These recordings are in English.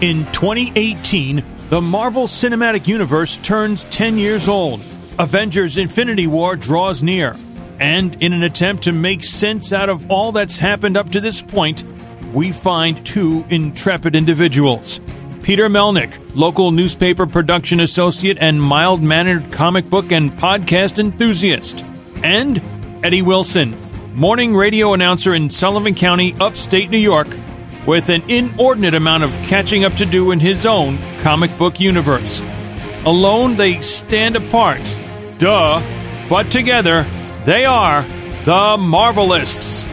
In 2018, the Marvel Cinematic Universe turns 10 years old. Avengers Infinity War draws near. And in an attempt to make sense out of all that's happened up to this point, we find two intrepid individuals. Peter Melnick, local newspaper production associate and mild mannered comic book and podcast enthusiast. And Eddie Wilson, morning radio announcer in Sullivan County, upstate New York, with an inordinate amount of catching up to do in his own comic book universe. Alone, they stand apart. Duh. But together, they are the Marvelists.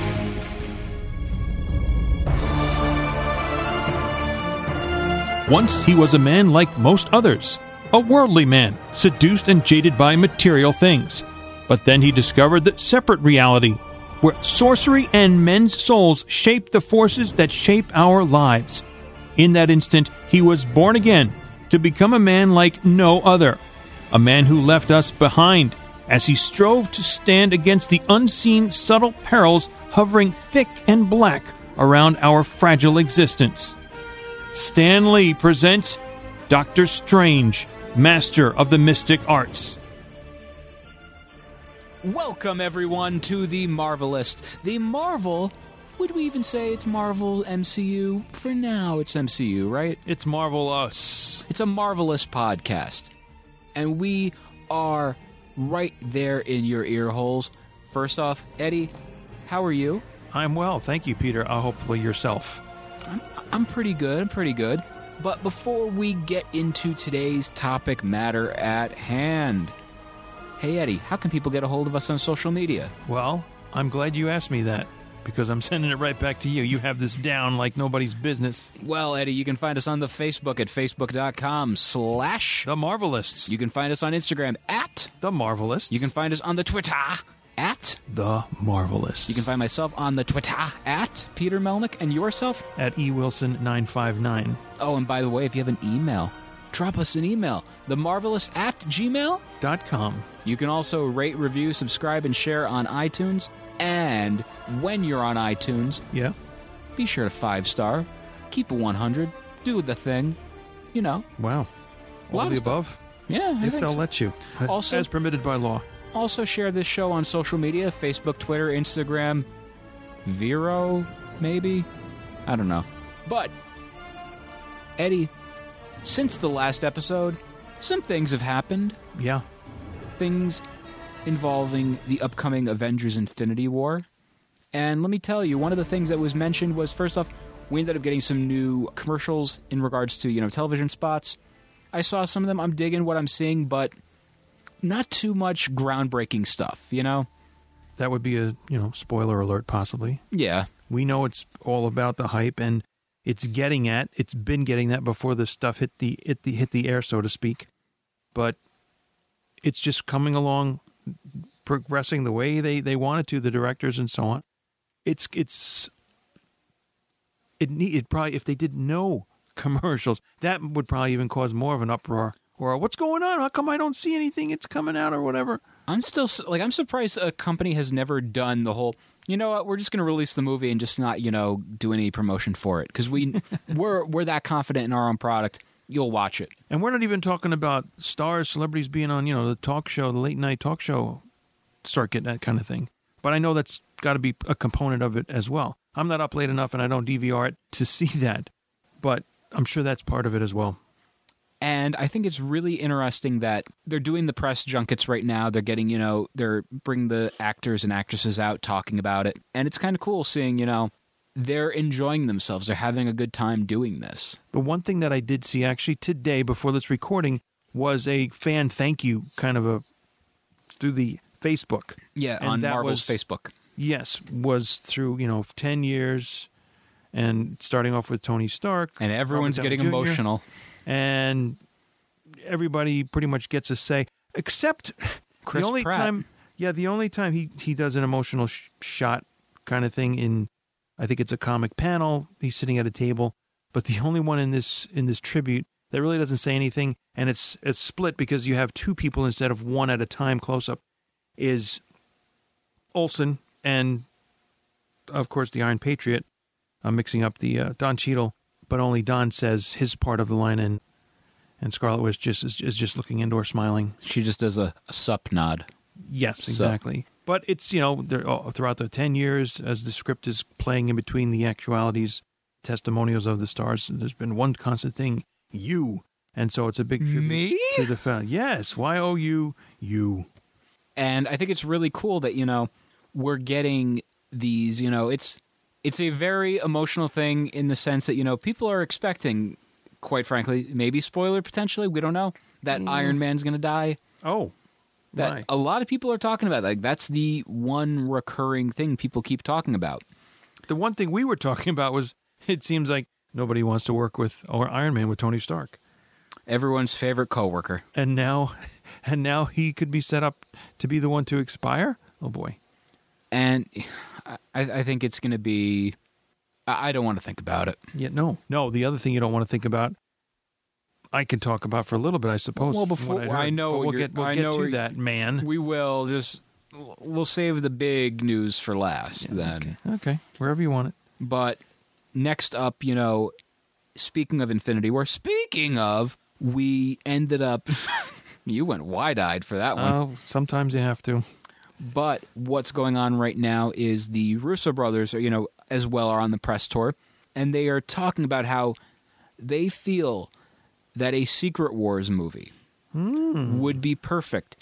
Once he was a man like most others, a worldly man, seduced and jaded by material things. But then he discovered that separate reality, where sorcery and men's souls shape the forces that shape our lives. In that instant, he was born again to become a man like no other, a man who left us behind as he strove to stand against the unseen subtle perils hovering thick and black around our fragile existence. Stan Lee presents Doctor Strange, Master of the Mystic Arts. Welcome, everyone, to the Marvelist. The Marvel. Would we even say it's Marvel MCU? For now, it's MCU, right? It's Marvel Us. It's a marvelous podcast. And we are right there in your ear holes. First off, Eddie, how are you? I'm well, thank you, Peter. Uh, hopefully yourself. I'm, I'm pretty good. I'm pretty good. But before we get into today's topic matter at hand, hey, Eddie, how can people get a hold of us on social media? Well, I'm glad you asked me that because I'm sending it right back to you. You have this down like nobody's business. Well, Eddie, you can find us on the Facebook at facebook.com slash The Marvelists. You can find us on Instagram at the Marvelists. You can find us on the Twitter at The Marvelists. You can find myself on the Twitter at Peter Melnick and yourself at ewilson959. Oh, and by the way, if you have an email, drop us an email. The Marvelists at gmail.com. You can also rate, review, subscribe, and share on iTunes. And when you're on iTunes, yeah, be sure to five star, keep a 100, do the thing, you know. Wow. All of the above? Yeah, I if they'll so. let you. Also- as permitted by law. Also, share this show on social media Facebook, Twitter, Instagram, Vero, maybe? I don't know. But, Eddie, since the last episode, some things have happened. Yeah. Things involving the upcoming Avengers Infinity War. And let me tell you, one of the things that was mentioned was first off, we ended up getting some new commercials in regards to, you know, television spots. I saw some of them. I'm digging what I'm seeing, but not too much groundbreaking stuff, you know? That would be a, you know, spoiler alert possibly. Yeah. We know it's all about the hype and it's getting at it's been getting that before the stuff hit the hit the hit the air so to speak. But it's just coming along progressing the way they they wanted to the directors and so on. It's it's it need it probably if they did no commercials that would probably even cause more of an uproar or what's going on how come i don't see anything it's coming out or whatever I'm still like I'm surprised a company has never done the whole. You know what? We're just going to release the movie and just not you know do any promotion for it because we we're we're that confident in our own product. You'll watch it. and we're not even talking about stars celebrities being on you know the talk show the late night talk show circuit that kind of thing but i know that's got to be a component of it as well i'm not up late enough and i don't dvr it to see that but i'm sure that's part of it as well And I think it's really interesting that they're doing the press junkets right now. They're getting, you know, they're bringing the actors and actresses out talking about it. And it's kind of cool seeing, you know, they're enjoying themselves. They're having a good time doing this. The one thing that I did see actually today before this recording was a fan thank you kind of a through the Facebook. Yeah, And on Marvel's was- Facebook. Yes, was through, you know, 10 years and starting off with Tony Stark. And everyone's getting Jr., emotional. And everybody pretty much gets a say, except Chris the only Pratt. time, yeah, the only time he, he does an emotional sh- shot kind of thing in, I think it's a comic panel. He's sitting at a table, but the only one in this in this tribute that really doesn't say anything, and it's it's split because you have two people instead of one at a time close up, is Olsen and of course the Iron Patriot. I'm mixing up the uh, Don Cheadle, but only Don says his part of the line, and and Scarlet Witch just is, is just looking indoor, smiling. She just does a, a sup nod. Yes, So- exactly. But it's you know oh, throughout the ten years as the script is playing in between the actualities, testimonials of the stars. There's been one constant thing: you, and so it's a big tribute Me? to the fact. Yes, Y O U you. and I think it's really cool that you know we're getting these. You know, it's it's a very emotional thing in the sense that you know people are expecting, quite frankly, maybe spoiler potentially. We don't know that mm. Iron Man's going to die. Oh, That why? a lot of people are talking about. Like that's the one recurring thing people keep talking about. The one thing we were talking about was it seems like nobody wants to work with or Iron Man with Tony Stark. Everyone's favorite coworker. And now and now he could be set up to be the one to expire? Oh boy. and I, I think it's going to be. I I don't want to think about it. Yeah, no. No, the other thing you don't want to think about I can talk about for a little bit, I suppose. Well, before- I heard. know we'll get we'll I get know to that, man. We will just we'll save the big news for last then. okay. okay, wherever you want it. But next up, you know, speaking of Infinity War, speaking of, we ended up. you went wide-eyed for that one. Oh, sometimes you have to. But what's going on right now is the Russo brothers, are, you know, as well are on the press tour, and they are talking about how they feel that a Secret Wars movie hmm. would be perfect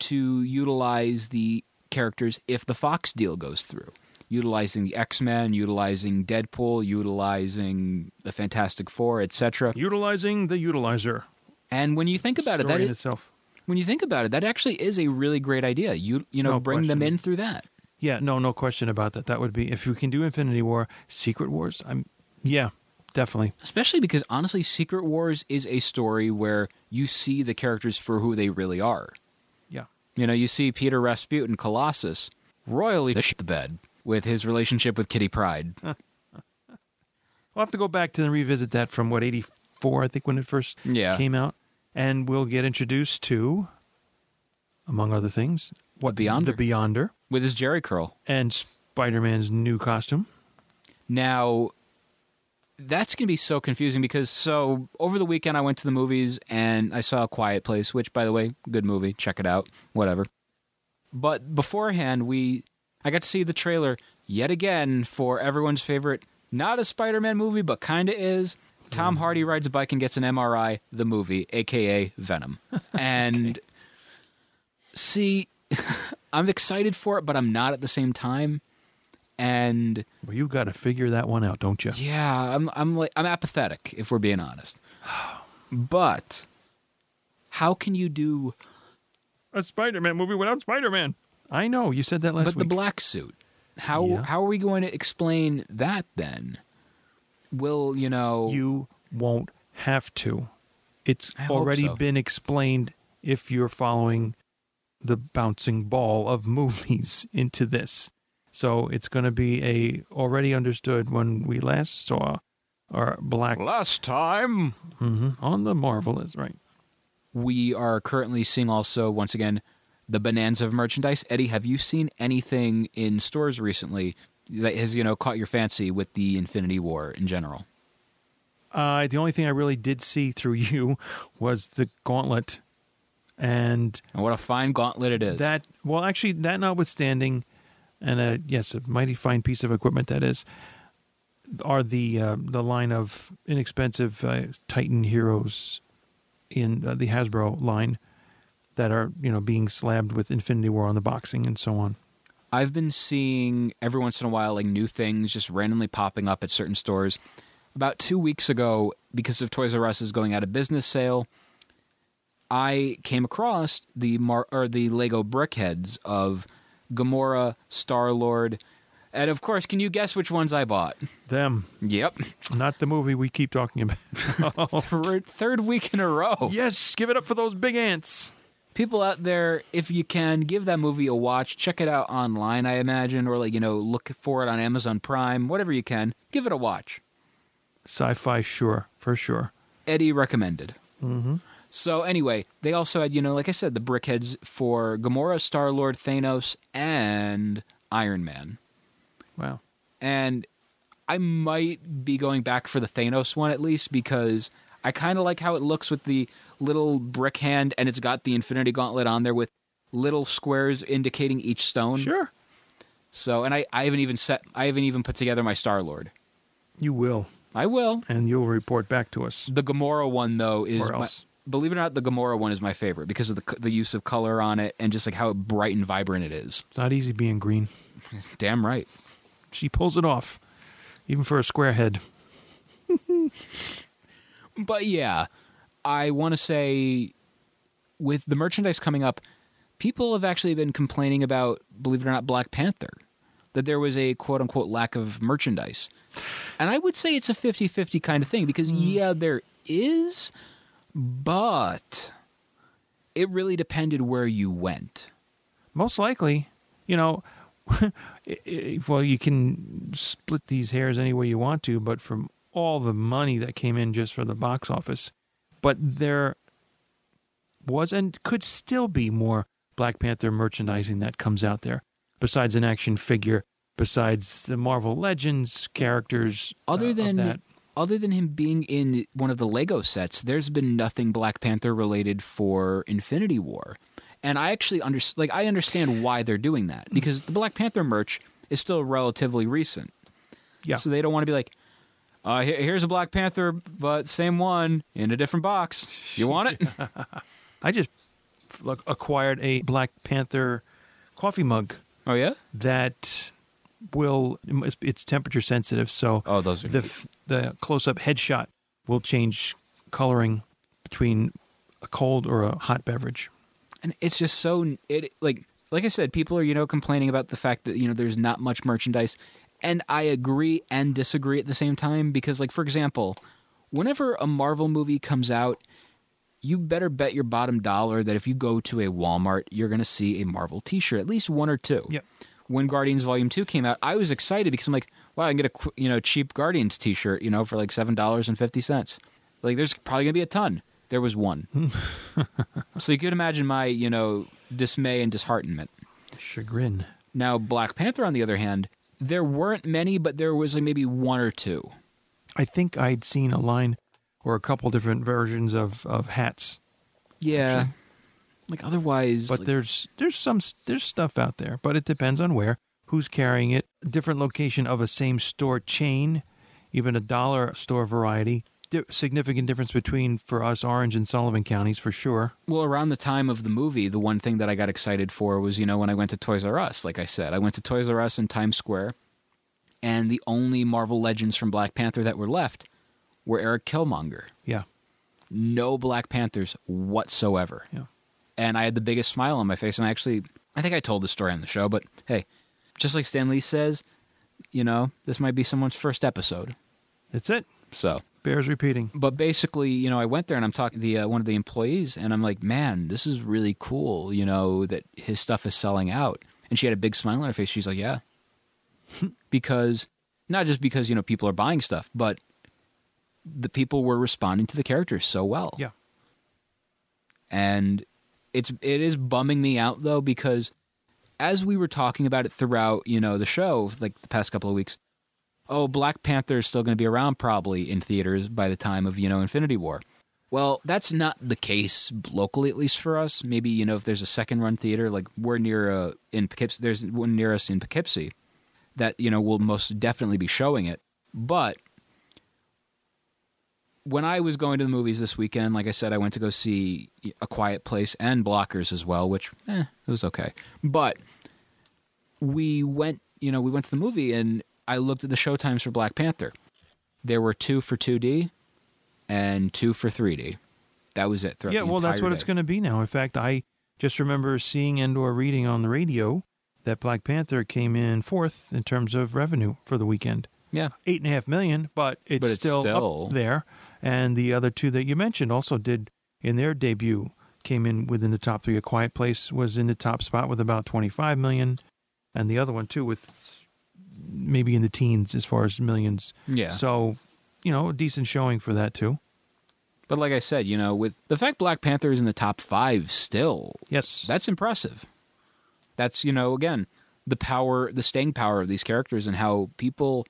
to utilize the characters if the Fox deal goes through. Utilizing the X Men, utilizing Deadpool, utilizing the Fantastic Four, etc. Utilizing the utilizer. And when you think about it, Story that in is, itself. when you think about it, that actually is a really great idea. You you know, No bring them in through that. Yeah, no, no question about that. That would be if we can do Infinity War, Secret Wars. I'm yeah, definitely. Especially because honestly, Secret Wars is a story where you see the characters for who they really are. Yeah. You know, you see Peter Rasputin, Colossus, royally shit the bed with his relationship with Kitty Pryde. We'll have to go back to and revisit that from what eighty four, I think, when it first Yeah. came out, and we'll get introduced to, among other things, what Beyonder. the Beyonder, with his Jheri curl. and Spider Man's new costume. Now, that's going to be so confusing because so over the weekend I went to the movies and I saw A Quiet Place, which by the way, good movie, check it out, whatever. But beforehand, we I got to see the trailer yet again for everyone's favorite not a Spider-Man movie, but kind of is. Tom mm-hmm. Hardy rides a bike and gets an MRI, the movie, aka Venom. And see, I'm excited for it, but I'm not at the same time. And Well, you got to figure that one out, don't you? yeah, I'm I'm like I'm apathetic if we're being honest. But how can you do A Spider Man movie without Spider Man. I know you said that last week. but week. the black suit? How Yeah. how are we going to explain that then? Will, you know you won't have to. It's I already so. been explained if you're following the bouncing ball of movies into this. So it's going to be a already understood when we last saw our black last time Mhm, on the Marvelous, right? we are currently seeing also once again the bonanza of merchandise. Eddie, have you seen anything in stores recently that has, you know, caught your fancy with the Infinity War in general? Uh, the only thing I really did see through you was the gauntlet, and And what a fine gauntlet it is. That well, actually, that notwithstanding, and a yes, a mighty fine piece of equipment that is, are the uh, the line of inexpensive uh, Titan heroes in uh, the Hasbro line that are you know being slabbed with Infinity War on the boxing and so on. I've been seeing every once in a while like new things just randomly popping up at certain stores. About two weeks ago, because of Toys R Us going out of business sale, I came across the Mar- or the Lego BrickHeadz of Gamora, Star Lord, and of course, can you guess which ones I bought? Them, Yep, not the movie we keep talking about. Third- third week in a row. yes, give it up for those big ants. people out there, if you can, give that movie a watch. Check it out online, I imagine, or like you know, look for it on Amazon Prime, whatever you can. Give it a watch. Sci-fi, sure, for sure. Eddie recommended. Mm-hmm. So anyway, they also had you know, like I said, the BrickHeadz for Gamora, Star Lord, Thanos, and Iron Man. Wow. and I might be going back for the Thanos one at least because I kind of like how it looks with the little brick hand and it's got the Infinity Gauntlet on there with little squares indicating each stone. Sure, So, and I, I haven't even set, I haven't even put together my Star Lord. you will, I will. and you'll report back to us. The Gamora one though is Or else. Believe it or not, the Gamora one is my favorite because of the the use of color on it and just like how bright and vibrant it is. It's not easy being green. Damn right. She pulls it off, even for a square head. But yeah, I want to say with the merchandise coming up, people have actually been complaining about, believe it or not, Black Panther. That there was a quote unquote lack of merchandise. And I would say it's a 50 50 kind of thing because, hmm. yeah, there is, but it really depended where you went. Most likely, you know, well, you can split these hairs any way you want to, but from all the money that came in just for the box office, but there was and could still be more Black Panther merchandising that comes out there, besides an action figure, besides the Marvel Legends characters. uh, Other of than that. Other than him being in one of the Lego sets, there's been nothing Black Panther related for Infinity War. And I actually under, like I understand why they're doing that because the Black Panther merch is still relatively recent. Yeah. So they don't want to be like, uh, here- here's a Black Panther, but same one in a different box. You want it? I just acquired a Black Panther coffee mug oh yeah. that will it's- it's temperature sensitive so Oh, those are the neat. the close up headshot will change coloring between a cold or a hot beverage and it's just so it like like I said, people are you know complaining about the fact that you know there's not much merchandise, and I agree and disagree at the same time because like for example, whenever a Marvel movie comes out, you better bet your bottom dollar that if you go to a Walmart, you're going to see a Marvel T-shirt, at least one or two. Yep. When Guardians Volume Two came out, I was excited because I'm like, wow, I can get a you know cheap Guardians T-shirt, you know, for like seven dollars and fifty cents. Like, there's probably going to be a ton. There was one. So you could imagine my, you know, dismay and disheartenment. chagrin Now, Black Panther, on the other hand, there weren't many, but there was like maybe one or two. i think i'd seen a line or a couple different versions of of hats Yeah. Like otherwise, but like, there's there's some there's stuff out there but it depends on where who's carrying it different location of a same store chain even a dollar store variety Di- significant difference between for us orange and sullivan counties for sure well, around the time of the movie, the one thing that I got excited for was, you know, when I went to Toys R Us. Like I said, I went to Toys R Us in Times Square, and the only Marvel Legends from Black Panther that were left were Erik Killmonger. yeah No Black Panthers whatsoever. yeah and I had the biggest smile on my face. And I actually, I think I told this story on the show, but hey, just like Stan Lee says, you know, this might be someone's first episode. that's it So, bears repeating but basically, you know, I went there and I'm talking to the uh, one of the employees, and I'm like, man, this is really cool. You know that his stuff is selling out, and she had a big smile on her face. She's like, yeah, because not just because you know people are buying stuff, but the people were responding to the characters so well yeah and it's it is bumming me out though because as we were talking about it throughout you know the show like the past couple of weeks oh black panther is still going to be around probably in theaters by the time of you know infinity war. Well that's not the case locally at least for us. Maybe you know if there's a second run theater like we're near uh, in poughkeepsie there's one near us in poughkeepsie that you know will most definitely be showing it. But when I was going to the movies this weekend, like I said, I went to go see A Quiet Place and Blockers as well, which eh, it was okay. But we went, you know, we went to the movie and I looked at the show times for Black Panther. There were two for 2D and two for 3D. That was it. Yeah, well, that's what it's going to be now. In fact, I just remember seeing and or reading on the radio that Black Panther came in fourth in terms of revenue for the weekend. Yeah. Eight and a half million, but it's, But it's still, still- up there. And the other two that you mentioned also did in their debut came in within the top three. A Quiet Place was in the top spot with about twenty five million, and the other one too with maybe in the teens as far as millions. Yeah. So, you know, a decent showing for that too. But like I said, you know, with the fact Black Panther is in the top five still, Yes. that's impressive. That's, you know, again, the power, the staying power of these characters and how people.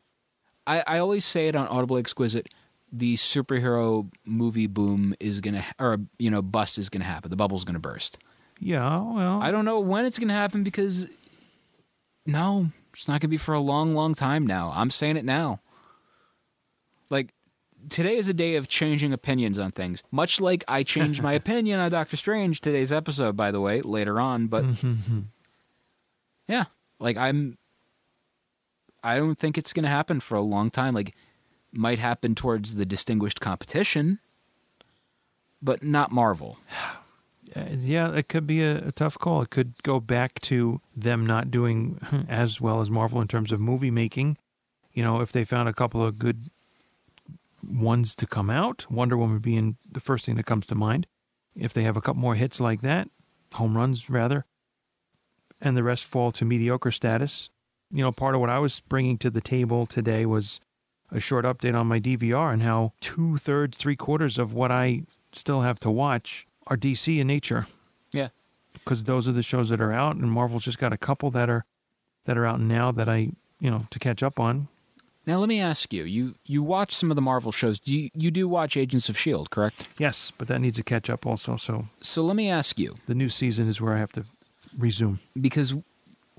I, I always say it on Audible Exquisite the superhero movie boom is going to, or, you know, bust is going to happen. The bubble's going to burst. yeah. Well, I don't know when it's going to happen because, no, it's not going to be for a long, long time now. I'm saying it now. Like, today is a day of changing opinions on things. Much like I changed my opinion on Doctor Strange today's episode, by the way, later on. But yeah, like I'm, I don't think it's going to happen for a long time. Like, might happen towards the distinguished competition, but not Marvel. Yeah, it could be a, a tough call. It could go back to them not doing as well as Marvel in terms of movie making. You know, if they found a couple of good ones to come out, Wonder Woman being the first thing that comes to mind. If they have a couple more hits like that, home runs rather, and the rest fall to mediocre status. You know, part of what I was bringing to the table today was a short update on my DVR and how two thirds, three quarters of what I still have to watch are DC in nature Yeah. because those are the shows that are out, and Marvel's just got a couple that are that are out now that I you know to catch up on. Now let me ask you: you you watch some of the Marvel shows? Do you you do watch Agents of Shield, correct? Yes, but that needs to catch up also. So So let me ask you, the new season is where I have to resume. because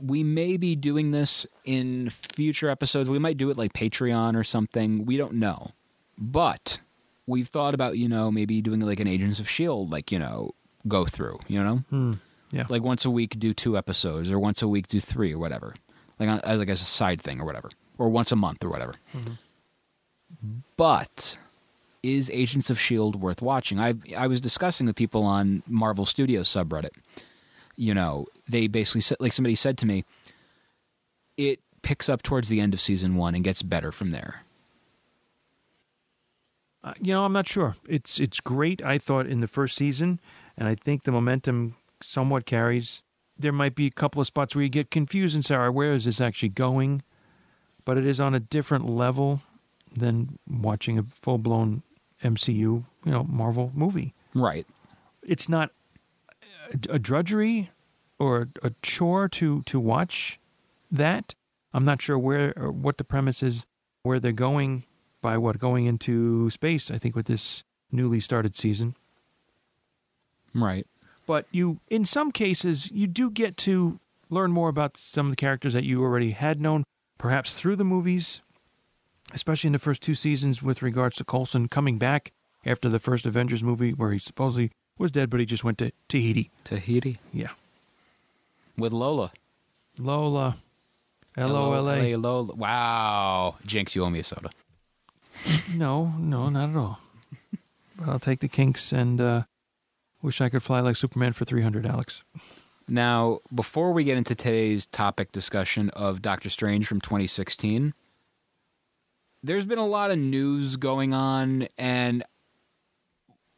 we may be doing this in future episodes. We might do it like Patreon or something. We don't know, but we've thought about you know maybe doing like an Agents of Shield, like you know go through. You know, Hmm. Yeah. like once a week do two episodes, or once a week do three, or whatever, like on, as like as a side thing or whatever, or once a month or whatever. But is Agents of Shield worth watching? I I was discussing with people on Marvel Studios subreddit. You know, they basically said like somebody said to me, it picks up towards the end of season one and gets better from there. Uh, you know, I'm not sure. It's it's great. I thought in the first season, and I think the momentum somewhat carries. There might be a couple of spots where you get confused and say, "All right, where is this actually going?" But it is on a different level than watching a full blown MCU, you know, Marvel movie. Right. it's not a, drudgery or a chore to to watch that. I'm not sure where or what the premise is, where they're going by what going into space. I think with this newly started season, Right. but you in some cases you do get to learn more about some of the characters that you already had known, perhaps through the movies, especially in the first two seasons with regards to Coulson coming back after the first Avengers movie where he supposedly was dead, but he just went to Tahiti. Tahiti Yeah. with Lola. Lola. L O L A. Lola. Wow. Jinx, you owe me a soda. No, no, not at all. But I'll take the kinks and uh, wish I could fly like Superman for 300, Alex. Now, before we get into today's topic discussion of Doctor Strange from 2016, there's been a lot of news going on, and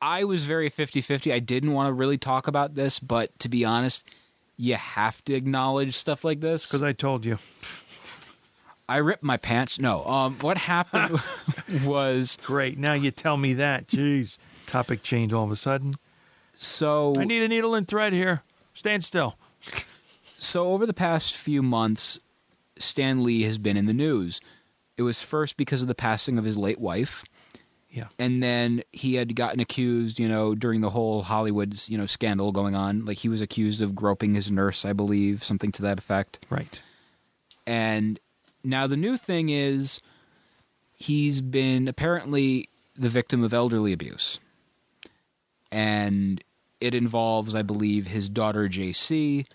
I was very 50 50. I didn't want to really talk about this, but to be honest, you have to acknowledge stuff like this. Because I told you. I ripped my pants. No, um, what happened was Great. Now you tell me that. Jeez. Topic change all of a sudden. so. I need a needle and thread here. Stand still. So over the past few months, Stan Lee has been in the news. It was first because of the passing of his late wife, Yeah. and then he had gotten accused, you know, during the whole Hollywood's, you know, scandal going on. Like he was accused of groping his nurse, I believe, something to that effect. Right. And now the new thing is he's been apparently the victim of elderly abuse. And it involves, I believe, his daughter JC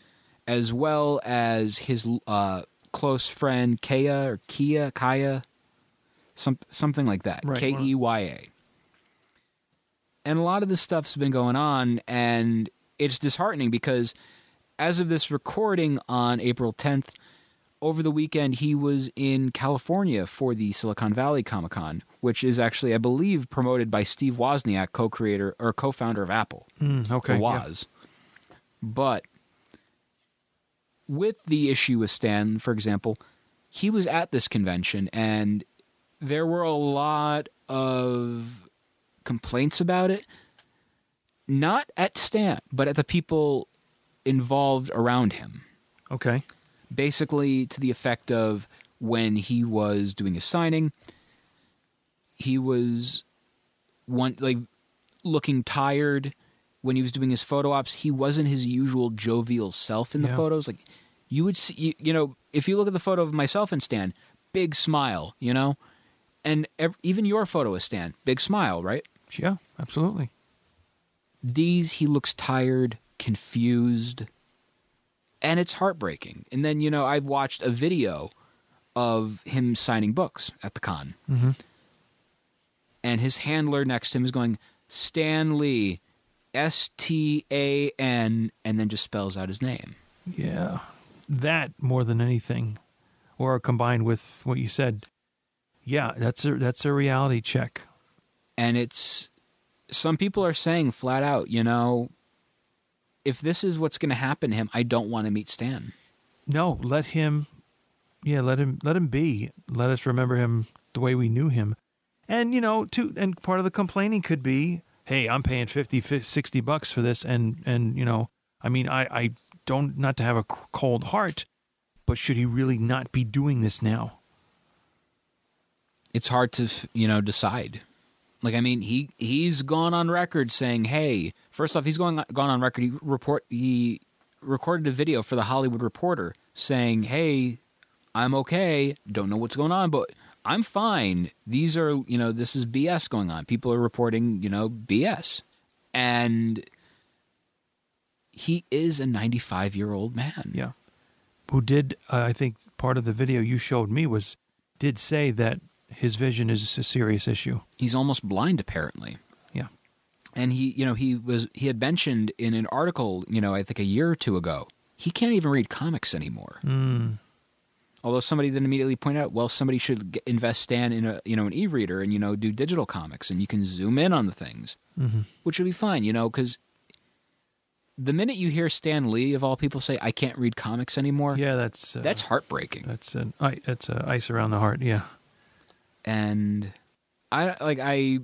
as well as his uh, close friend Kaya or Kia Kaya, some, something like that. Right. K E Y A. And a lot of this stuff's been going on, and it's disheartening because as of this recording on April 10th, over the weekend he was in California for the Silicon Valley Comic Con, which is actually, I believe, promoted by Steve Wozniak, co-creator or co-founder of Apple, Mm, okay. or yeah. But with the issue with Stan, for example, he was at this convention and there were a lot of complaints about it. Not at Stan, but at the people involved around him. Okay. Basically, to the effect of when he was doing his signing, he was one like looking tired when he was doing his photo ops. He wasn't his usual jovial self in the Yeah. photos. Like you would see, you, you know, if you look at the photo of myself and Stan, big smile, you know, and ev- even your photo of Stan, big smile, right? Yeah, absolutely. these he looks tired, confused, and it's heartbreaking. And then you know I've watched a video of him signing books at the con, Mhm. and his handler next to him is going Stan Lee, S T A N, and then just spells out his name. Yeah. That more than anything, or combined with what you said. Yeah, that's a that's a reality check. and it's some people are saying flat out, you know, if this is what's going to happen to him, I don't want to meet Stan. No, let him. Yeah, let him let him be. Let us remember him the way we knew him. And you know, to and part of the complaining could be, hey, I'm paying 50, 50 60 bucks for this and and you know, I mean, I I don't not to have a cold heart, but should he really not be doing this now? It's hard to you know decide. Like I mean, he he's gone on record saying, "Hey, first off, he's going gone on record. He report he recorded a video for the Hollywood Reporter saying, "Hey, I'm okay. Don't know what's going on, but I'm fine. These are you know this is BS going on. People are reporting you know BS, and he is a 95 year old man. Yeah. Who did uh, I think part of the video you showed me was did say that his vision is a serious issue. He's almost blind apparently." Yeah. and he you know he was he had mentioned in an article you know i think a year or two ago he can't even read comics anymore Mm. although somebody then immediately pointed out well somebody should invest stan in a you know an e-reader and you know do digital comics and you can zoom in on the things Mhm. which would be fine you know because the minute you hear stan lee of all people say i can't read comics anymore Yeah, that's uh, that's heartbreaking that's an that's uh, ice around the heart. Yeah. And I like I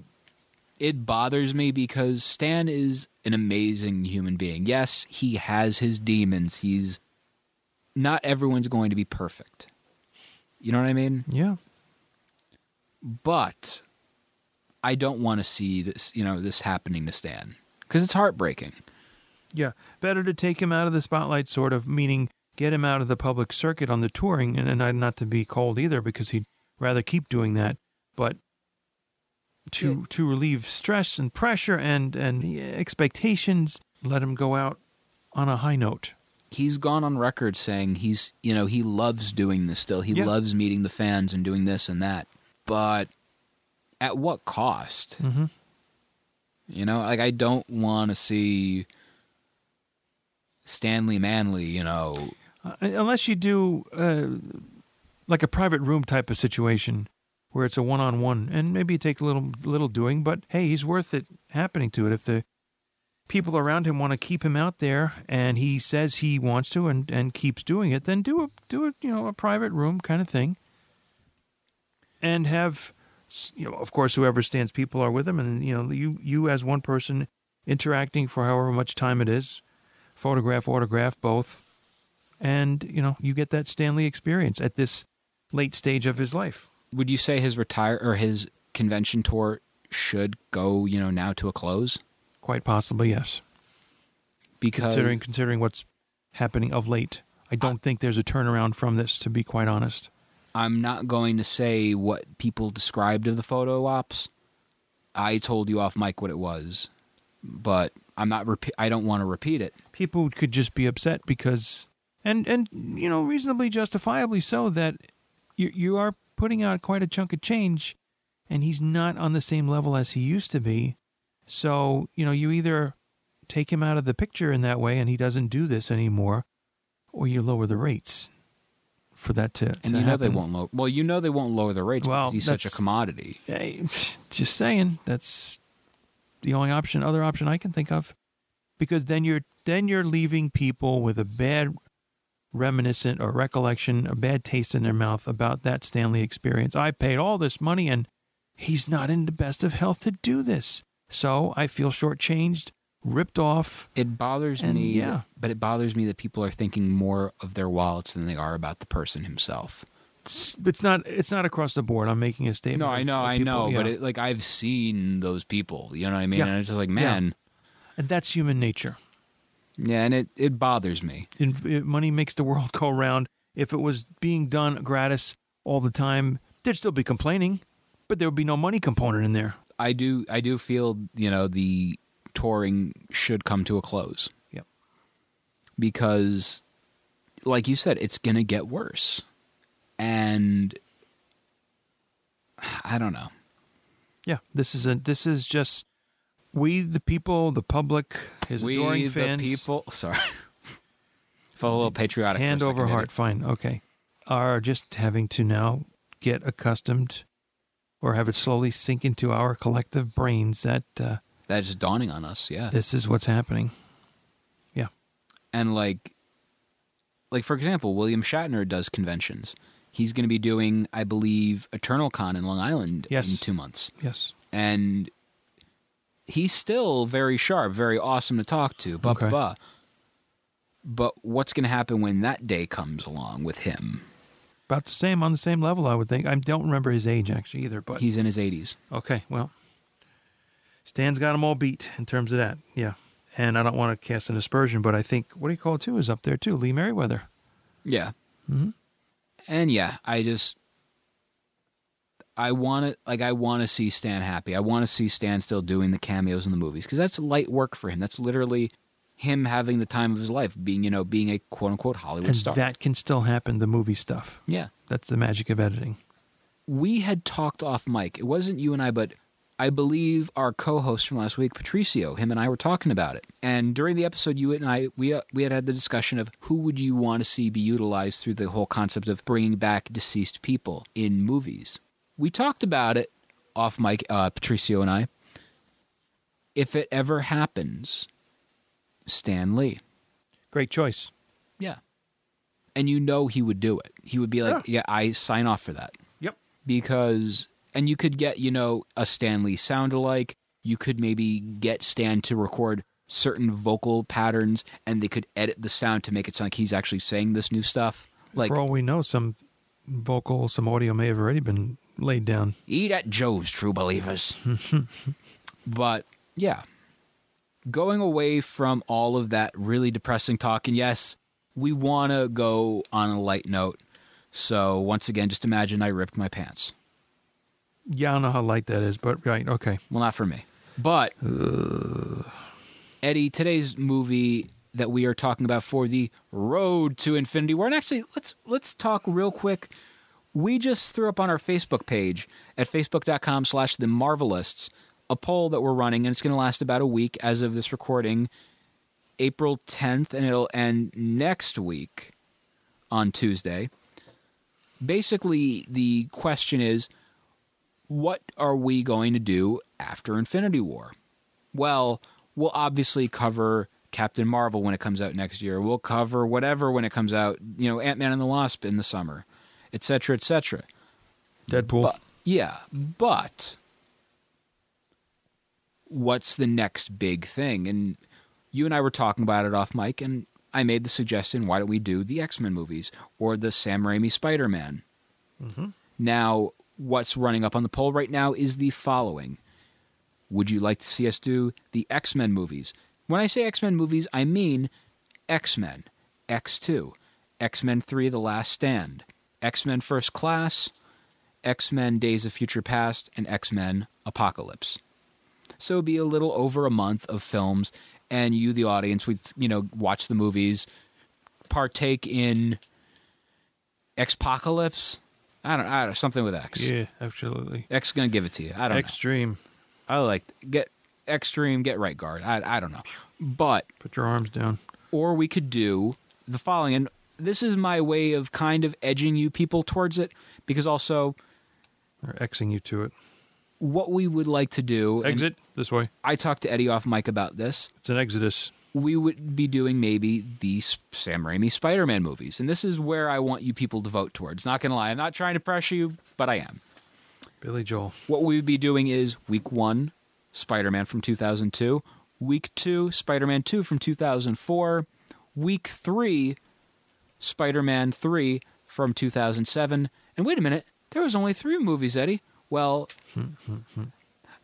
it bothers me because Stan is an amazing human being. Yes, he has his demons. He's not everyone's going to be perfect. You know what I mean? Yeah. But I don't want to see this, you know, this happening to Stan cuz it's heartbreaking. Yeah, better to take him out of the spotlight, sort of, meaning get him out of the public circuit on the touring, and, and I- not to be cold either, because he'd rather keep doing that, but to Yeah. to relieve stress and pressure and and the expectations, let him go out on a high note. He's gone on record saying he's, you know, he loves doing this still. He Yeah. loves meeting the fans and doing this and that. But at what cost? Mm-hmm. You know, like I don't want to see Stanley Manley, you know, Uh, unless you do uh, like a private room type of situation where it's a one-on-one and maybe take a little little doing but hey he's worth it happening to it. If the people around him want to keep him out there and he says he wants to and, and keeps doing it then do a do a you know a private room kind of thing. And have you know of course whoever stands people are with him and you know you you as one person interacting for however much time it is photograph autograph both. And you know you get that Stan Lee experience at this late stage of his life. would you say his retire or his convention tour should go, you know, now to a close? Quite possibly, yes. Because Considering considering what's happening of late, I don't think there's a turnaround from this. To be quite honest, I'm not going to say what people described of the photo ops. I told you off mic what it was, but I'm not. Repe- I don't want to repeat it. people could just be upset because and and you know reasonably justifiably so that you you are putting out quite a chunk of change, and he's not on the same level as he used to be. So you know you either take him out of the picture in that way, and he doesn't do this anymore, or you lower the rates for that to. And to you know they won't lower. Well, you know they won't lower the rates Well, because he's such a commodity. Hey, just saying that's the only option other option I can think of because then you're then you're leaving people with a bad reminiscent or recollection a bad taste in their mouth about that Stan Lee experience I paid all this money and he's not in the best of health to do this so I feel shortchanged ripped off It bothers And, me, yeah. but it bothers me that people are thinking more of their wallets than they are about the person himself. it's, it's not it's not across the board I'm making a statement No, I know, I people, know, but it, like I've seen those people. You know what I mean? Yeah. And it's just like, Yeah. man, and that's human nature yeah, and it it bothers me. in, it- money makes the world go round. If it was being done gratis all the time, there'd still be complaining, but there would be no money component in there. I do I do feel you know the touring should come to a close. Yep. Because, like you said, it's gonna get worse, and I don't know. Yeah, this is a this is just we the people, the public, his we adoring the fans. people. Sorry, felt a little patriotic. hand over heart. Fine, okay, are just having to now get accustomed, or have it slowly sink into our collective brains that uh, That's dawning on us. Yeah, this is what's happening. Yeah, and like like for example william shatner does conventions he's going to be doing i believe eternal con in long island Yes. in two months yes, and he's still very sharp very awesome to talk to blah, Okay. blah, but what's going to happen when that day comes along with him about the same on the same level. I would think. I don't remember his age actually either, but he's in his 80s Okay, well, Stan's got them all beat in terms of that. Yeah. And I don't want to cast an aspersion, but I think, what do you call it too, is up there too. Lee Meriwether. yeah Mhm. and yeah i just i want to like i want to see stan happy. I want to see stan still doing the cameos in the movies because that's light work for him. That's literally him having the time of his life being you know being a quote-unquote hollywood And star. that can still happen, the movie stuff. yeah. That's the magic of editing. we had talked off mic. It wasn't you and i but i believe our co-host from last week patricio him and i were talking about it. And during the episode you and i we, uh, we had had the discussion of who would you want to see be utilized through the whole concept of bringing back deceased people in movies we talked about it off mic uh, patricio and i if it ever happens stan lee Great choice. yeah and you know he would do it he would be like yeah i sign off for that Yep. because and you could get you know a Stan Lee sound alike. You could maybe get Stan to record certain vocal patterns, and they could edit the sound to make it sound like he's actually saying this new stuff. Like For all we know, some vocal, some audio may have already been laid down. eat at Joe's, true believers. but yeah, going away from all of that really depressing talk, and yes, we want to go on a light note. So once again, just imagine I ripped my pants. Yeah, I don't know how light that is, but right, okay. Well, not for me. But Eddie, today's movie that we are talking about for the road to Infinity War, and actually, let's let's talk real quick. We just threw up on our Facebook page at facebook.com slash the Marvelists a poll that we're running, and it's going to last about a week as of this recording, April 10th, and it'll end next week on Tuesday. Basically, the question is what are we going to do after Infinity War? Well, we'll obviously cover Captain Marvel when it comes out next year. We'll cover whatever when it comes out, you know, Ant Man and the Wasp in the summer, etc., etc. Deadpool. But yeah, but what's the next big thing? And you and I were talking about it off mic, and I made the suggestion: why don't we do the X Men movies or the Sam Raimi Spider Man? Mm-hmm. Now, what's running up on the poll right now is the following: Would you like to see us do the X Men movies? When I say X Men movies, I mean X Men, X Two, X Men Three: The Last Stand, X Men First Class. X Men Days of Future Past, and X Men Apocalypse. So it'd be a little over a month of films, and you, the audience, would you know watch the movies, partake in Xpocalypse. I don't, I don't know, something with X. Yeah, absolutely. X gonna give it to you. I don't Extreme. know. I like get extreme, get right guard. I I don't know, but Put your arms down. or we could do the following, and this is my way of kind of edging you people towards it because also Or Xing you to it. what we would like to do. Exit this way. I talked to Eddie off mic about this. It's an exodus. we would be doing maybe the Sam Raimi Spider Man movies. And this is where I want you people to vote towards. Not going to lie, I'm not trying to pressure you, but I am. Billy Joel. What we would be doing is week one, Spider Man from 2002, week two, Spider Man 2 from 2004, week three, Spider Man 3 from 2007. And wait a minute, there was only three movies, Eddie. Well,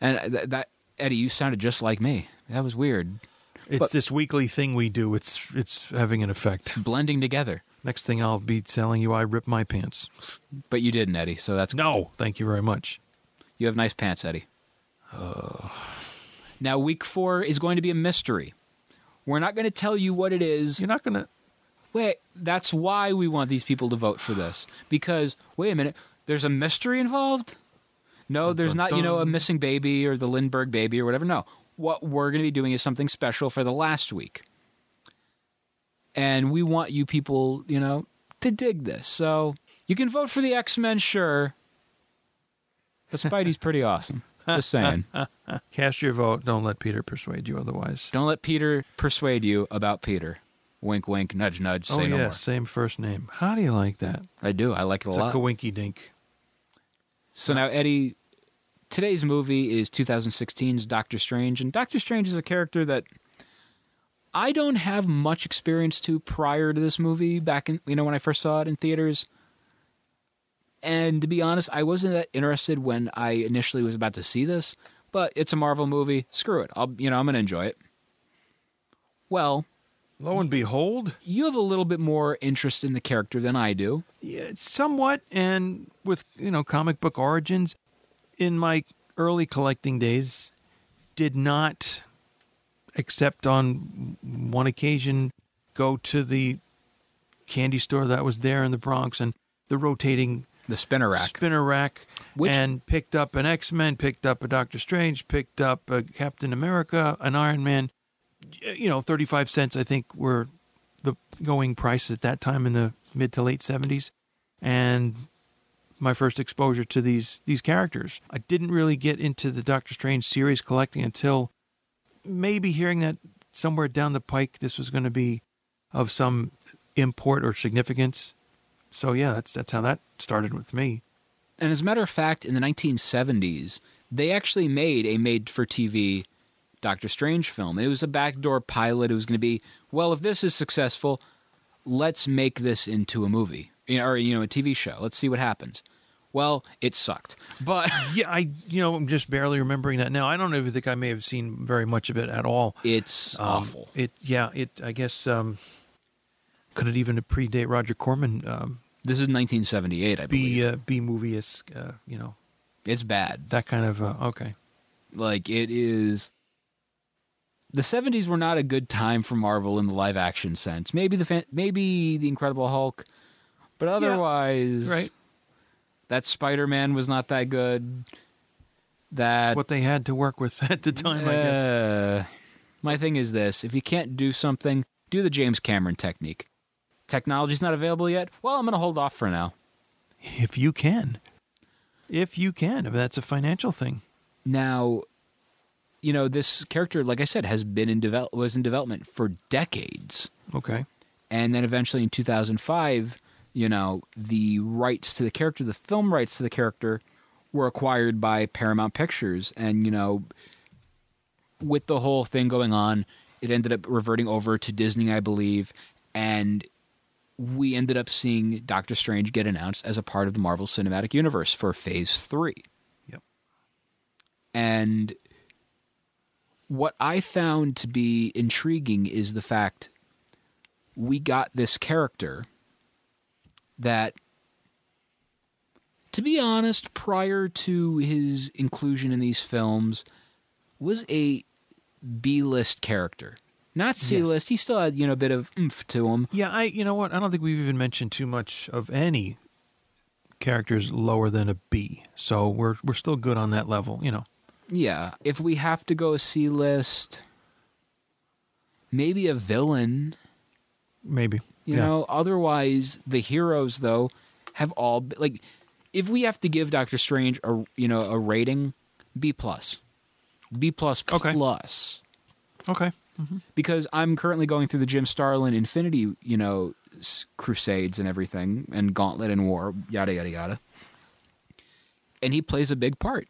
and th- that, Eddie, you sounded just like me. That was weird. It's But- this weekly thing we do. It's it's having an effect. Blending together. Next thing I'll be telling you I rip my pants. But you didn't, Eddie, so that's No, thank you very much. You have nice pants, Eddie. Now, week four is going to be a mystery. We're not going to tell you what it is. You're not gonna Wait, that's why we want these people to vote for this. Because, wait a minute, there's a mystery involved? No, there's not, you know, a missing baby or the Lindbergh baby or whatever. No. What we're going to be doing is something special for the last week. And we want you people, you know, to dig this. So you can vote for the X Men, sure. But Spidey's pretty awesome. Just saying. cast your vote. Don't let Peter persuade you otherwise. Don't let Peter persuade you about Peter. Wink, wink, nudge, nudge. Oh, say oh no yeah, more. same first name. How do you like that? I do. I like it a It's lot. It's a coinky dink. so now, Eddie, today's movie is 2016's Doctor Strange, and Doctor Strange is a character that I don't have much experience to prior to this movie. Back in you know when I first saw it in theaters, and to be honest, I wasn't that interested when I initially was about to see this. But it's a Marvel movie. Screw it. I'll you know I'm gonna enjoy it. Well, Lo and behold, you have a little bit more interest in the character than I do. yeah, somewhat, and with you know comic book origins, in my early collecting days, did not, except on one occasion, go to the candy store that was there in the Bronx and the rotating The spinner rack. spinner rack, Which- and picked up an X Men, picked up a Doctor Strange, picked up a Captain America, an Iron Man. You know, thirty five cents I think were the going price at that time in the mid to late seventies, and my first exposure to these these characters. I didn't really get into the Doctor Strange series collecting until maybe hearing that somewhere down the pike this was going to be of some import or significance. So yeah, that's that's how that started with me. And as a matter of fact, in the 1970s, they actually made a made for TV Doctor Strange film. And it was a backdoor pilot. It was going to be, well, if this is successful, let's make this into a movie or, you know, a TV show. Let's see what happens. Well, it sucked. But Yeah, I you know I'm just barely remembering that now. I don't even think I may have seen very much of it at all. it's Um, awful. It yeah it I guess um, could it even predate Roger Corman um, This is 1978, I B believe. uh, B movie is uh, you know it's bad. that kind of uh, okay. Like, it is. The 70s were not a good time for Marvel in the live action sense. Maybe the fan, maybe the Incredible Hulk, but otherwise, right. That Spider Man was not that good. That what they had to work with at the time, I guess. Uh, my thing is this: if you can't do something, do the James Cameron technique. Technology's not available yet. Well, I'm going to hold off for now. If you can, if you can, if that's a financial thing. Now, you know this character, like I said, has been in develop was in development for decades. Okay. and then eventually in 2005 you know the rights to the character the film rights to the character were acquired by paramount pictures and you know with the whole thing going on it ended up reverting over to disney i believe and we ended up seeing doctor strange get announced as a part of the marvel cinematic universe for phase 3 Yep. and what I found to be intriguing is the fact we got this character that, to be honest, prior to his inclusion in these films, was a B list character. Not C list. He still had you know a bit of oomph to him. Yeah, I you know what? I don't think we've even mentioned too much of any characters lower than a B. So we're we're still good on that level, you know. Yeah, if we have to go C list, maybe a villain. Maybe. You yeah. know, otherwise the heroes though have all like if we have to give Doctor Strange a you know a rating, B plus, B plus Okay. plus. Okay. Mm-hmm. because I'm currently going through the Jim Starlin Infinity, you know, Crusades and everything, and Gauntlet and War, yada yada yada. And he plays a big part.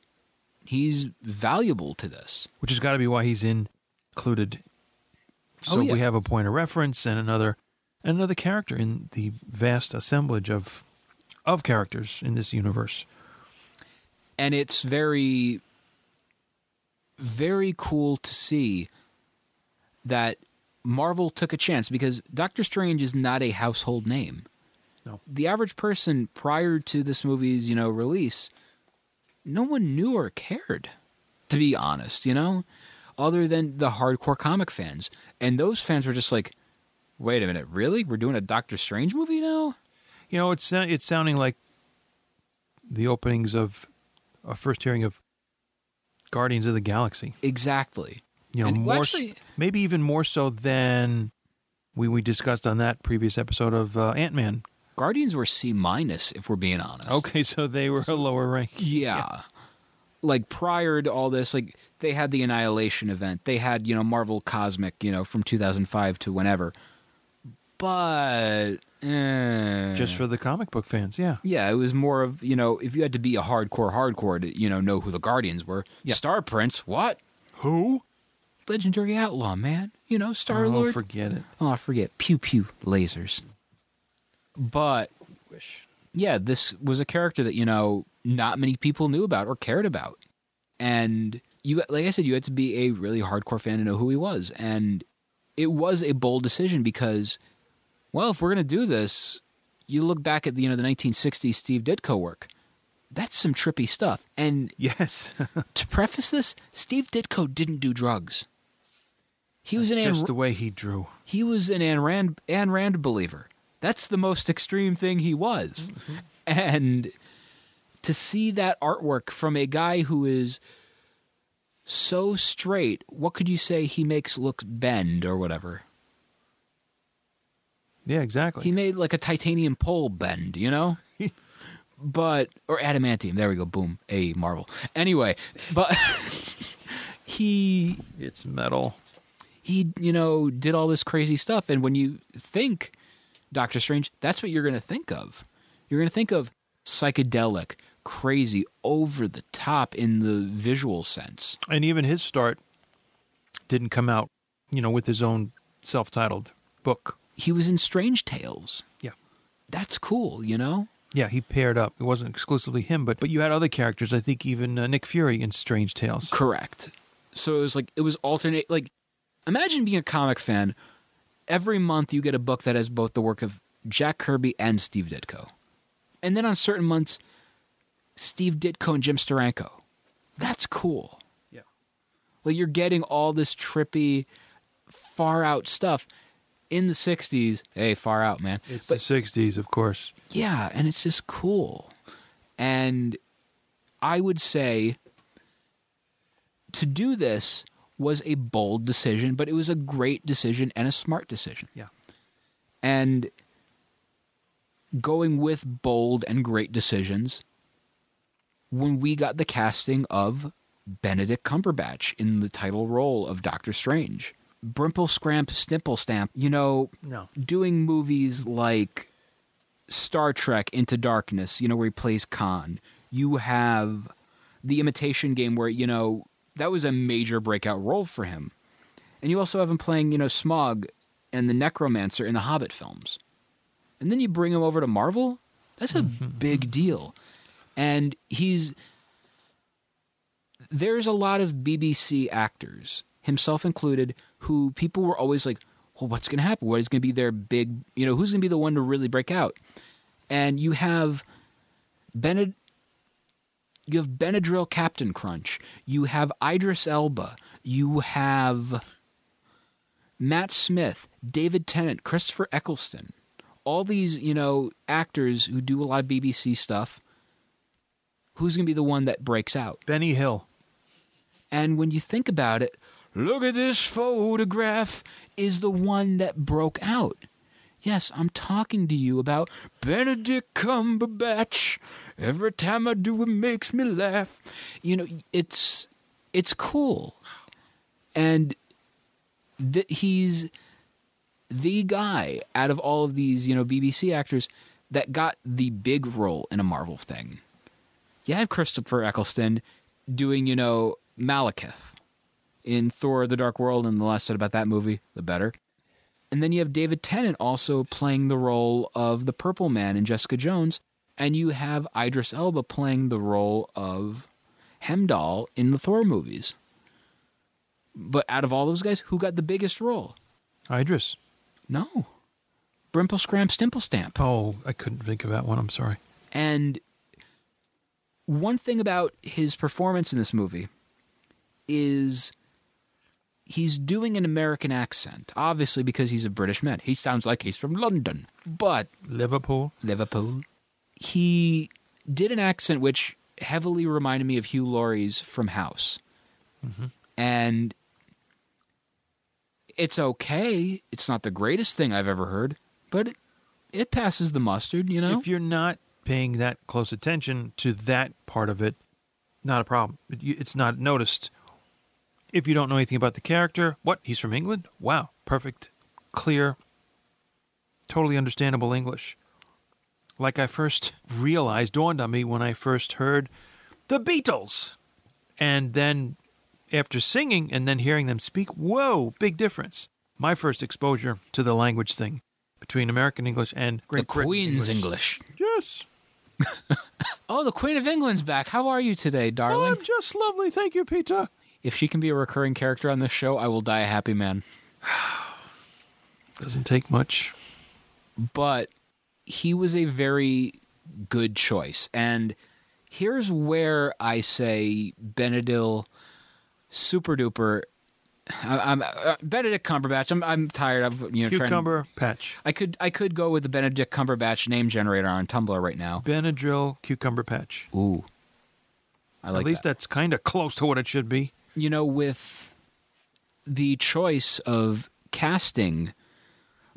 He's valuable to this. Which has got to be why he's included. So Oh, yeah. we have a point of reference and another another character in the vast assemblage of of characters in this universe. And it's very, very cool to see that Marvel took a chance because Doctor Strange is not a household name. No. The average person prior to this movie's, you know, release, no one knew or cared, to be honest, you know, other than the hardcore comic fans. And those fans were just like, wait a minute, really? We're doing a Doctor Strange movie now? You know, it's it's sounding like the openings of a first hearing of Guardians of the Galaxy. Exactly. You know, And- more actually- maybe even more so than we we discussed on that previous episode of uh, Ant Man. Guardians were C minus, if we're being honest. Okay, so they were a lower rank. Yeah. Like prior to all this, like they had the Annihilation event. They had, you know, Marvel Cosmic, you know, from 2005 to whenever. But eh. Just for the comic book fans, yeah. yeah, it was more of, you know, if you had to be a hardcore hardcore to, you know, know who the Guardians were. Yeah. Star Prince, what? Who? Legendary outlaw, man. You know, Star Oh, Lord. forget it. oh, I forget. Pew pew lasers. But Wish. yeah, this was a character that you know not many people knew about or cared about, and you, like I said, you had to be a really hardcore fan to know who he was, and it was a bold decision because, well, if we're gonna do this, you look back at the you know the 1960s Steve Ditko work, that's some trippy stuff, and Yes. to preface this, Steve Ditko didn't do drugs. He was That's an Ayn, just the way he drew. he was an Ayn Rand, Ayn Rand believer. That's the most extreme thing he was. Mm-hmm. And to see that artwork from a guy who is so straight, what could you say he makes look bend or whatever? Yeah, exactly. He made like a titanium pole bend, you know? but or adamantium. There we go. Boom. A Marvel. Anyway, but he it's metal. he you know did all this crazy stuff and when you think doctor strange that's what you're going to think of you're going to think of psychedelic crazy over the top in the visual sense And even his start didn't come out, you know, with his own self-titled book. he was in strange tales Yeah. that's cool you know Yeah, he paired up. It wasn't exclusively him, but but you had other characters. I think even uh, Nick Fury in Strange Tales. correct so it was like it was alternate like imagine being a comic fan every month you get a book that has both the work of jack kirby and steve ditko and then on certain months steve ditko and jim steranko that's cool Yeah. like you're getting all this trippy far out stuff in the 60s hey far out man It's the '60s, of course. yeah, and it's just cool. And I would say to do this was a bold decision, but it was a great decision and a smart decision. Yeah. And going with bold and great decisions, when we got the casting of Benedict Cumberbatch in the title role of Doctor Strange, Brimple Scramp Stimple Stamp, you know, No. doing movies like Star Trek Into Darkness, you know, where he plays Khan. You have The Imitation Game, where, you know, that was a major breakout role for him. And you also have him playing, you know, Smaug and the Necromancer in the Hobbit films. And then you bring him over to Marvel? That's a mm-hmm. big mm-hmm. deal. And he's. There's a lot of BBC actors, himself included, who people were always like, well, what's going to happen? What is going to be their big, you know, who's going to be the one to really break out? And you have Bened, you have Benadryl Captain Crunch, you have Idris Elba, you have Matt Smith, David Tennant, Christopher Eccleston, all these, you know, actors who do a lot of BBC stuff. Who's going to be the one that breaks out? Benny Hill. And when you think about it, look at this photograph is the one that broke out. Yes, I'm talking to you about Benedict Cumberbatch. Every time I do it makes me laugh. You know, it's it's cool. And th- he's the guy out of all of these, you know, BBC actors that got the big role in a Marvel thing. You have Christopher Eccleston doing, you know, Malekith in Thor the Dark World, and the less said about that movie, the better. And then you have David Tennant also playing the role of the Purple Man in Jessica Jones, and you have Idris Elba playing the role of Heimdall in the Thor movies. But out of all those guys, who got the biggest role? Idris. No. Brimple Scramp Stimple Stamp. Oh, I couldn't think of that one. I'm sorry. And one thing about his performance in this movie is he's doing an American accent, obviously because he's a British man. He sounds like he's from London, but Liverpool. Liverpool. He did an accent which heavily reminded me of Hugh Laurie's from House. Mm-hmm. And it's okay. It's not the greatest thing I've ever heard, but it, it passes the mustard, you know? If you're not paying that close attention to that part of it, not a problem. It's not noticed. If you don't know anything about the character, what? He's from England? Wow. Perfect, clear, totally understandable English. Like I first realized, dawned on me when I first heard the Beatles. And then after singing and then hearing them speak, whoa, big difference. My first exposure to the language thing between American English and the Great Britain Queen's English. Yes. Oh, the Queen of England's back. How are you today, darling? I'm just lovely. Thank you, Peter. if she can be a recurring character on this show, I will die a happy man. Doesn't take much. But he was a very good choice. And here's where I say Benedict super duper. I, I'm uh, Benedict Cumberbatch. I'm I'm tired of you know trying Cucumber patch. I could I could go with the Benedict Cumberbatch name generator on Tumblr right now. Benadryl cucumber patch. Ooh, I like At least that. that's kind of close to what it should be. you know, with the choice of casting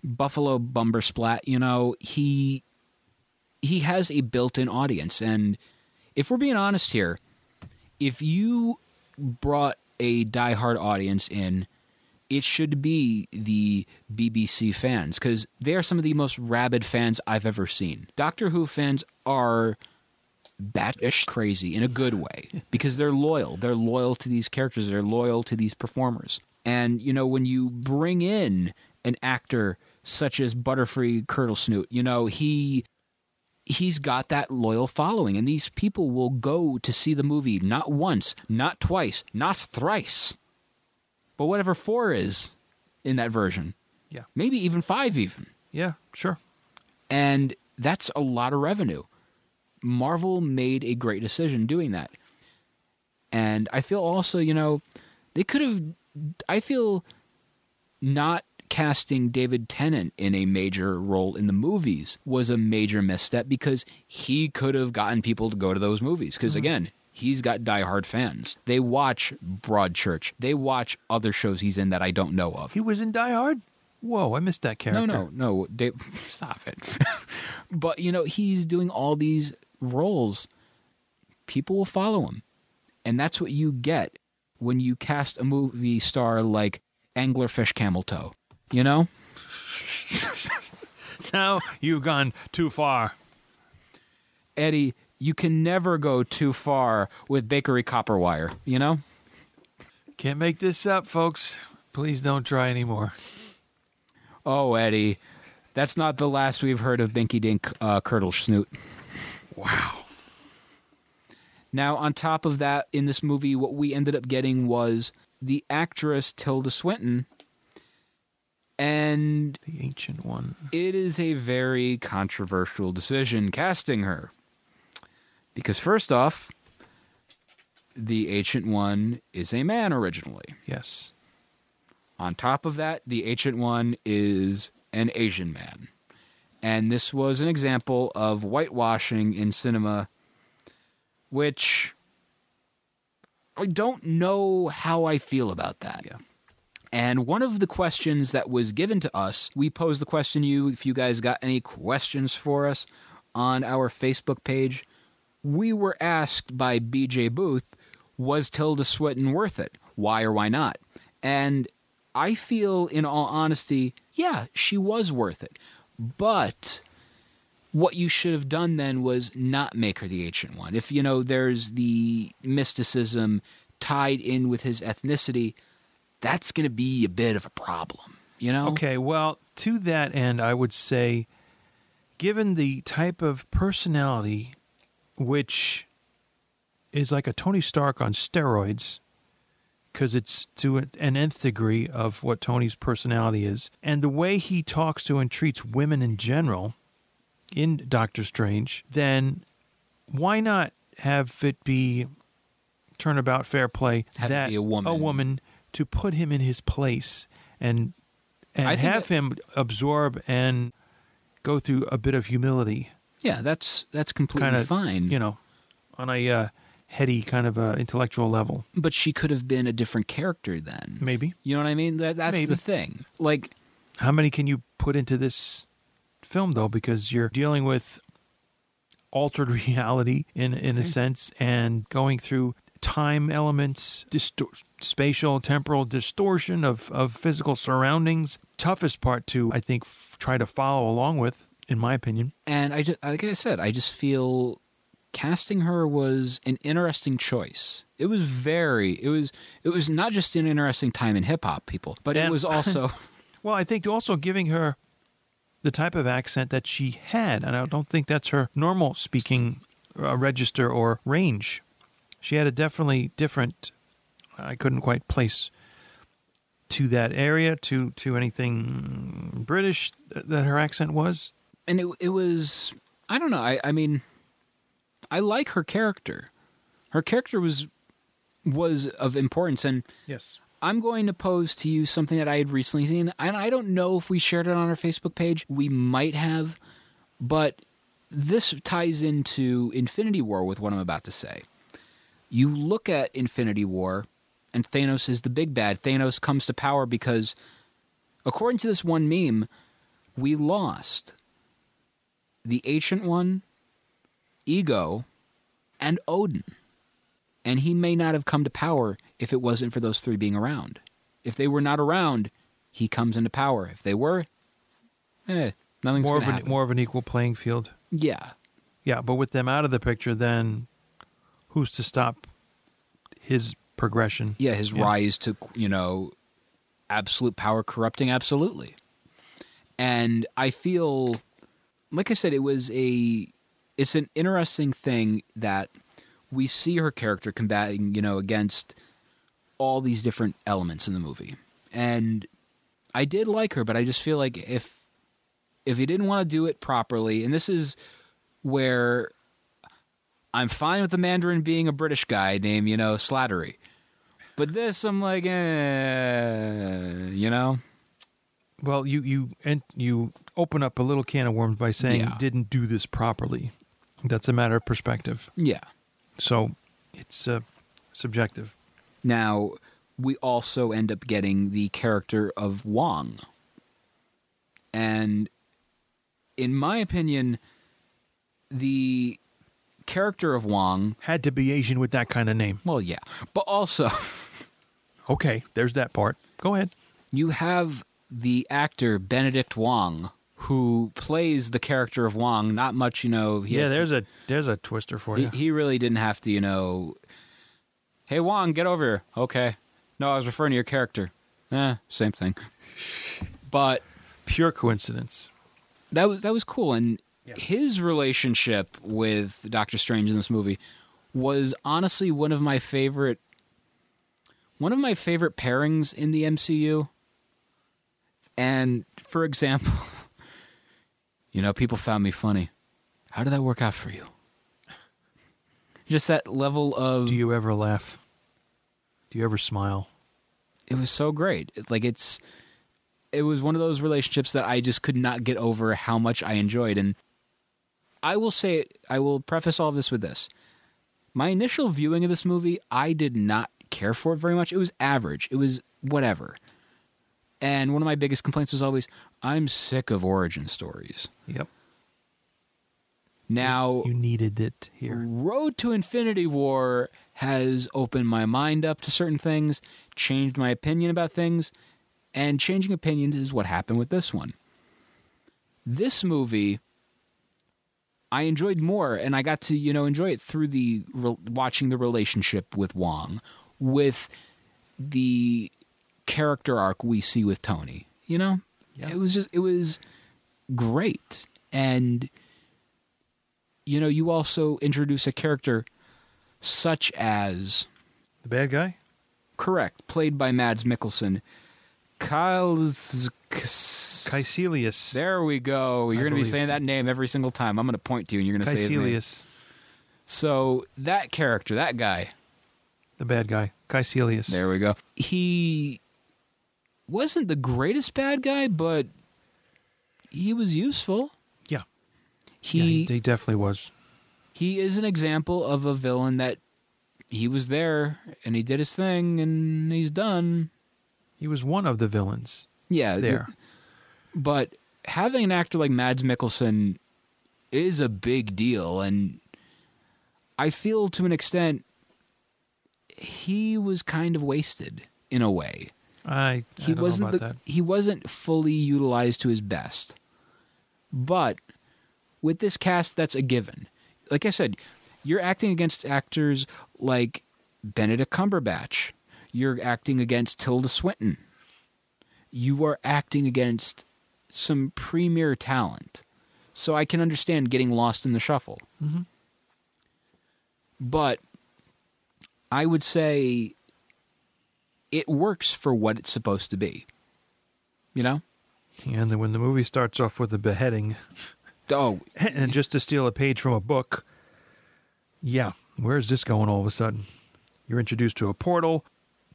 Buffalo Bumbersplat, you know, he he has a built-in audience, and if we're being honest here, if you brought a diehard audience in, it should be the BBC fans because they are some of the most rabid fans I've ever seen. Doctor Who fans are batish crazy in a good way because they're loyal. They're loyal to these characters. They're loyal to these performers. And you know, when you bring in an actor such as Butterfree Curdlesnoot, you know he he's got that loyal following, and these people will go to see the movie not once, not twice, not thrice, but whatever four is in that version. Yeah. maybe even five, even Yeah, sure. and that's a lot of revenue. Marvel made a great decision doing that. And I feel also, you know, they could have I feel not casting David Tennant in a major role in the movies was a major misstep because he could have gotten people to go to those movies because mm-hmm. again, he's got diehard fans. They watch Broadchurch. They watch other shows he's in that I don't know of. He was in Die Hard. Whoa, I missed that character. No, no, no. Dave, stop it. but you know, he's doing all these roles. People will follow him, and that's what you get when you cast a movie star like Anglerfish Camel Toe. You know, Now you've gone too far. Eddie, you can never go too far with bakery copper wire. You know. Can't make this up, folks. Please don't try anymore. Oh, Eddie, that's not the last we've heard of Binky Dink uh, Curdle Snoot. Wow. Now, on top of that, in this movie, what we ended up getting was the actress Tilda Swinton, and The ancient one. it is a very controversial decision casting her. Because, first off, the Ancient One is a man originally. Yes. On top of that, the Ancient One is an Asian man. And this was an example of whitewashing in cinema, which I don't know how I feel about that. Yeah. And one of the questions that was given to us, we posed the question to you if you guys got any questions for us on our Facebook page. We were asked by BJ Booth, was Tilda Swinton worth it? Why or why not? And I feel, in all honesty, yeah, she was worth it. But what you should have done then was not make her the ancient one. If, you know, there's the mysticism tied in with his ethnicity, that's going to be a bit of a problem, you know? Okay, well, to that end, I would say, given the type of personality which is like a Tony Stark on steroids, because it's to an nth degree of what Tony's personality is, and the way he talks to and treats women in general in Doctor Strange, then why not have it be turnabout fair play Have that be a woman. woman to put him in his place and and I have that- him absorb and go through a bit of humility, Yeah, that's that's completely kind of fine. you know, on a uh, heady kind of uh, intellectual level, but she could have been a different character then. maybe. You know what I mean? That, that's Maybe. the thing. Like, How many can you put into this film though? Because you're dealing with altered reality in in a sense, and going through time elements, distor- spatial, temporal distortion of of physical surroundings. Toughest part to I think f- try to follow along with, in my opinion. and I just like I said, I just feel casting her was an interesting choice. It was very. It was. It was not just an interesting time in hip hop, people, but it was also. Well, I think also giving her the type of accent that she had, and I don't think that's her normal speaking uh, register or range. She had a definitely different. I couldn't quite place to that area to to anything British that her accent was. and it it was I don't know. I I mean I like her character. Her character was was of importance and Yes. I'm going to pose to you something that I had recently seen and I don't know if we shared it on our Facebook page. We might have, but this ties into Infinity War with what I'm about to say. You look at Infinity War and Thanos is the big bad. Thanos comes to power because according to this one meme, we lost the Ancient One, Ego, and Odin. And he may not have come to power if it wasn't for those three being around. If they were not around, he comes into power. If they were, eh, nothing's More of an happen. more of an equal playing field. yeah, Yeah, but with them out of the picture, then who's to stop his progression? yeah, his Yeah. rise to you know absolute power corrupting absolutely. And I feel like I said it was a it's an interesting thing that we see her character combating, you know, against all these different elements in the movie. And I did like her, but I just feel like if if he didn't want to do it properly, and this is where I'm fine with the Mandarin being a British guy named, you know, Slattery. But this, I'm like, eh, you know? Well, you you and you open up a little can of worms by saying Yeah. didn't do this properly. That's a matter of perspective. Yeah. So it's uh, subjective. Now, we also end up getting the character of Wong. And in my opinion, the character of Wong, Had to be Asian with that kind of name. well, yeah, but also Okay, there's that part. Go ahead. you have the actor Benedict Wong who plays the character of Wong. Not much, you know. He yeah, there's a there's a twister for he, you. he really didn't have to, you know. Hey Wong, get over here. Okay. No, I was referring to your character. Eh, same thing. But Pure coincidence. that was that was cool, and Yeah. his relationship with Doctor Strange in this movie was honestly one of my favorite. One of my favorite pairings in the MCU. And for example, you know, people found me funny. How did that work out for you? Just that level of Do you ever laugh? Do you ever smile? it was so great. Like it's it was one of those relationships that I just could not get over how much I enjoyed and I will say I will preface all of this with this. My initial viewing of this movie, I did not care for it very much. It was average. It was whatever. And one of my biggest complaints was always I'm sick of origin stories. Yep. Now You needed it here. Road to Infinity War has opened my mind up to certain things, changed my opinion about things, and changing opinions is what happened with this one. This movie I enjoyed more and I got to, you know, enjoy it through the re- watching the relationship with Wong, with the character arc we see with Tony. You know? Yeah. It was just it was great. And you know, you also introduce a character such as The bad guy? correct, played by Mads Mikkelsen. Kyle Kaecilius. There we go. You're going to be believe. saying that name every single time. I'm going to point to you and you're going to say his name. Kaecilius. So, that character, that guy, The bad guy. Kaecilius. there we go. He wasn't the greatest bad guy, but he was useful. Yeah. He yeah, he, he definitely was. he is an example of a villain that he was there and he did his thing and he's done. He was one of the villains Yeah, there. But having an actor like Mads Mikkelsen is a big deal, and I feel to an extent he was kind of wasted in a way. I, I He don't wasn't about the, that. he wasn't fully utilized to his best. But with this cast, that's a given. Like I said, you're acting against actors like Benedict Cumberbatch. You're acting against Tilda Swinton. You are acting against some premier talent. So I can understand getting lost in the shuffle. Mhm. But I would say it works for what it's supposed to be. You know? And then when the movie starts off with a beheading, Oh, and just to steal a page from a book, yeah, where's this going all of a sudden? You're introduced to a portal,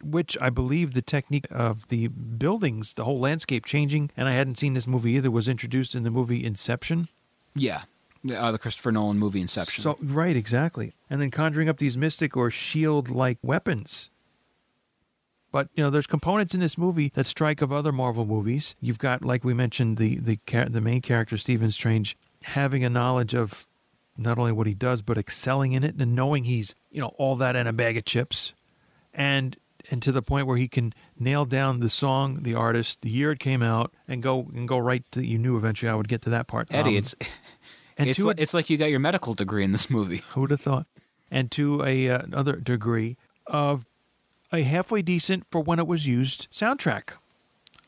which I believe the technique of the buildings, the whole landscape changing, and I hadn't seen this movie either, was introduced in the movie Inception. yeah. Uh, the Christopher Nolan movie Inception. So right, exactly. And then conjuring up these mystic or shield-like weapons. But you know, there's components in this movie that strike of other Marvel movies. You've got, like we mentioned, the the the main character Stephen Strange having a knowledge of not only what he does, but excelling in it, and knowing he's you know all that and a bag of chips, and and to the point where he can nail down the song, the artist, the year it came out, and go and go right to. You knew eventually I would get to that part. Eddie, Um, it's and it's, to li- a- it's like you got your medical degree in this movie. Who'd have thought? And to a uh, another degree of a halfway decent for when it was used soundtrack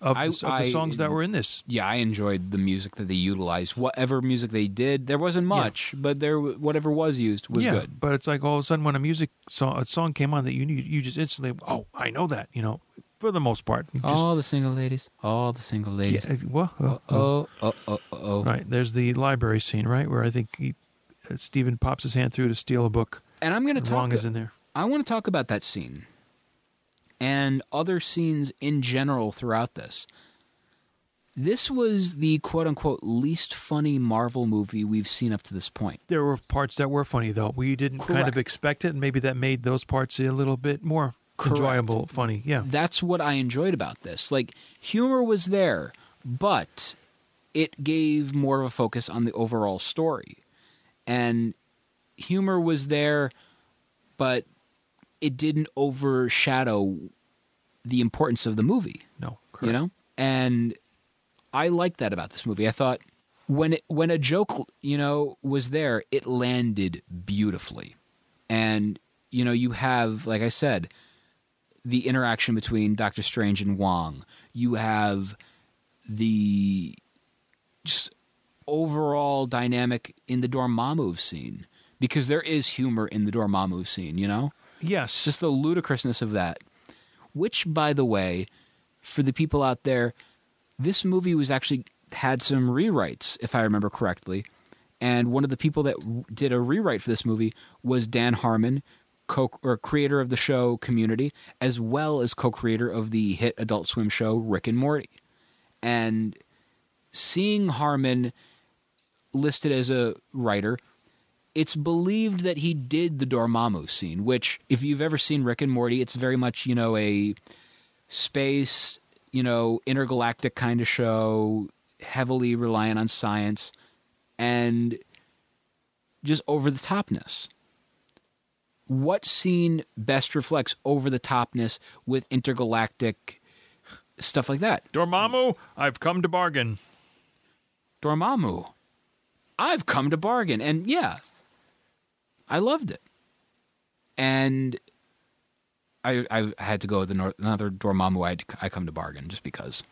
of, I- the, of the I- songs that were in this. Yeah, I enjoyed the music that they utilized. Whatever music they did, there wasn't much, but there whatever was used was yeah, good. but it's like all of a sudden when a music song, a song came on that you knew, you just instantly, oh, I know that. You know, for the most part, just, all the single ladies, all the single ladies. yeah, well, oh, oh. Oh, oh, oh, right. There's the library scene, right, where I think he, uh, Stephen pops his hand through to steal a book. And I'm going to talk. Wong is in there. I want to talk about that scene and other scenes in general throughout this. This was the quote unquote least funny Marvel movie we've seen up to this point. There were parts that were funny though. We didn't kind of expect it, and maybe that made those parts a little bit more Correct. enjoyable, funny. Yeah. That's what I enjoyed about this. Like, humor was there, but it gave more of a focus on the overall story. And humor was there, but it didn't overshadow the importance of the movie. No, correct. you know? And i liked that about this movie. I thought when it, when a joke you know was there it landed beautifully. And you know you have like i said the interaction between doctor strange and wong. You have the just overall dynamic in the dormammu scene because there is humor in the dormammu scene you know Yes. just the ludicrousness of that. Which, by the way, for the people out there, this movie was actually had some rewrites, if I remember correctly. And one of the people that did a rewrite for this movie was Dan Harmon, co or creator of the show Community, as well as co-creator of the hit Adult Swim show Rick and Morty. And seeing Harmon listed as a writer, it's believed that he did the Dormammu scene, which, if you've ever seen Rick and Morty, it's very much you know a space, you know, intergalactic kind of show, heavily reliant on science, and just over the topness. What scene best reflects over the topness with intergalactic stuff like that? Dormammu, I've come to bargain. Dormammu. I've come to bargain. And yeah, I loved it. And I I had to go with another another Dormammu I I come to bargain just because.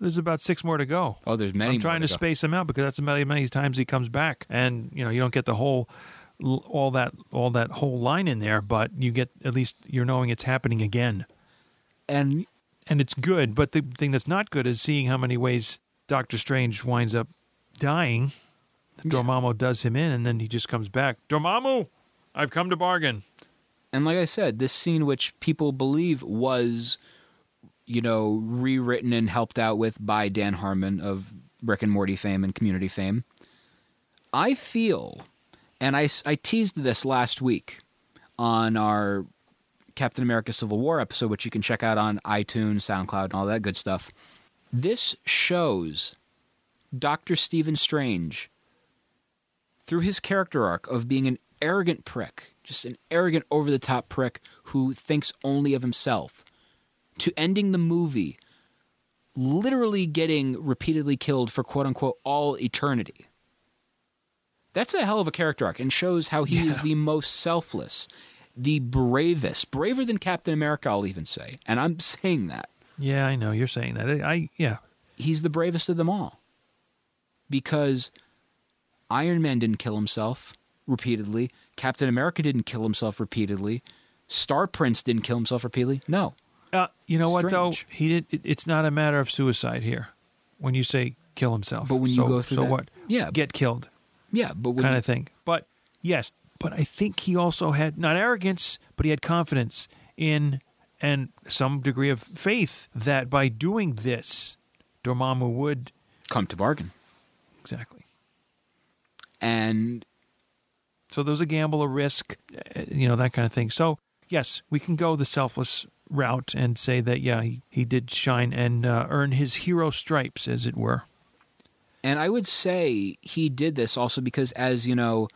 There's about six more to go. Oh, there's many I'm trying to, to space them out because that's many many times he comes back, and you know you don't get the whole all that all that whole line in there, but you get at least you're knowing it's happening again, And and it's good. But the thing that's not good is seeing how many ways Doctor Strange winds up dying. Dormammu does him in, and then he just comes back. Dormammu, I've come to bargain. and like I said, this scene which people believe was you know rewritten and helped out with by Dan Harmon of Rick and Morty fame and Community fame. I feel, and I, I teased this last week on our Captain America Civil War episode, which you can check out on iTunes, SoundCloud, and all that good stuff. This shows Dr. Stephen Strange through his character arc of being an arrogant prick, just an arrogant, over the top prick who thinks only of himself, to ending the movie literally getting repeatedly killed for quote unquote all eternity. That's a hell of a character arc and shows how he is the most selfless, the bravest, braver than Captain America, I'll even say. And I'm saying that. Yeah, I know you're saying that. I, I yeah, He's the bravest of them all. Because Iron Man didn't kill himself repeatedly, Captain America didn't kill himself repeatedly, Star Prince didn't kill himself repeatedly. No. Uh, you know what though? He did. It, it's not a matter of suicide here. When you say kill himself, But when you So- go through so that- what? Yeah. get killed, Yeah, but when kind you- of thing. But yes, but I think he also had not arrogance, but he had confidence in and some degree of faith that by doing this, Dormammu would come to bargain. exactly. And So there's a gamble, a risk, uh, you know that kind of thing. So yes, we can go the selfless route and say that yeah, he, he did shine and uh, earn his hero stripes, as it were. And I would say he did this also because, as you know,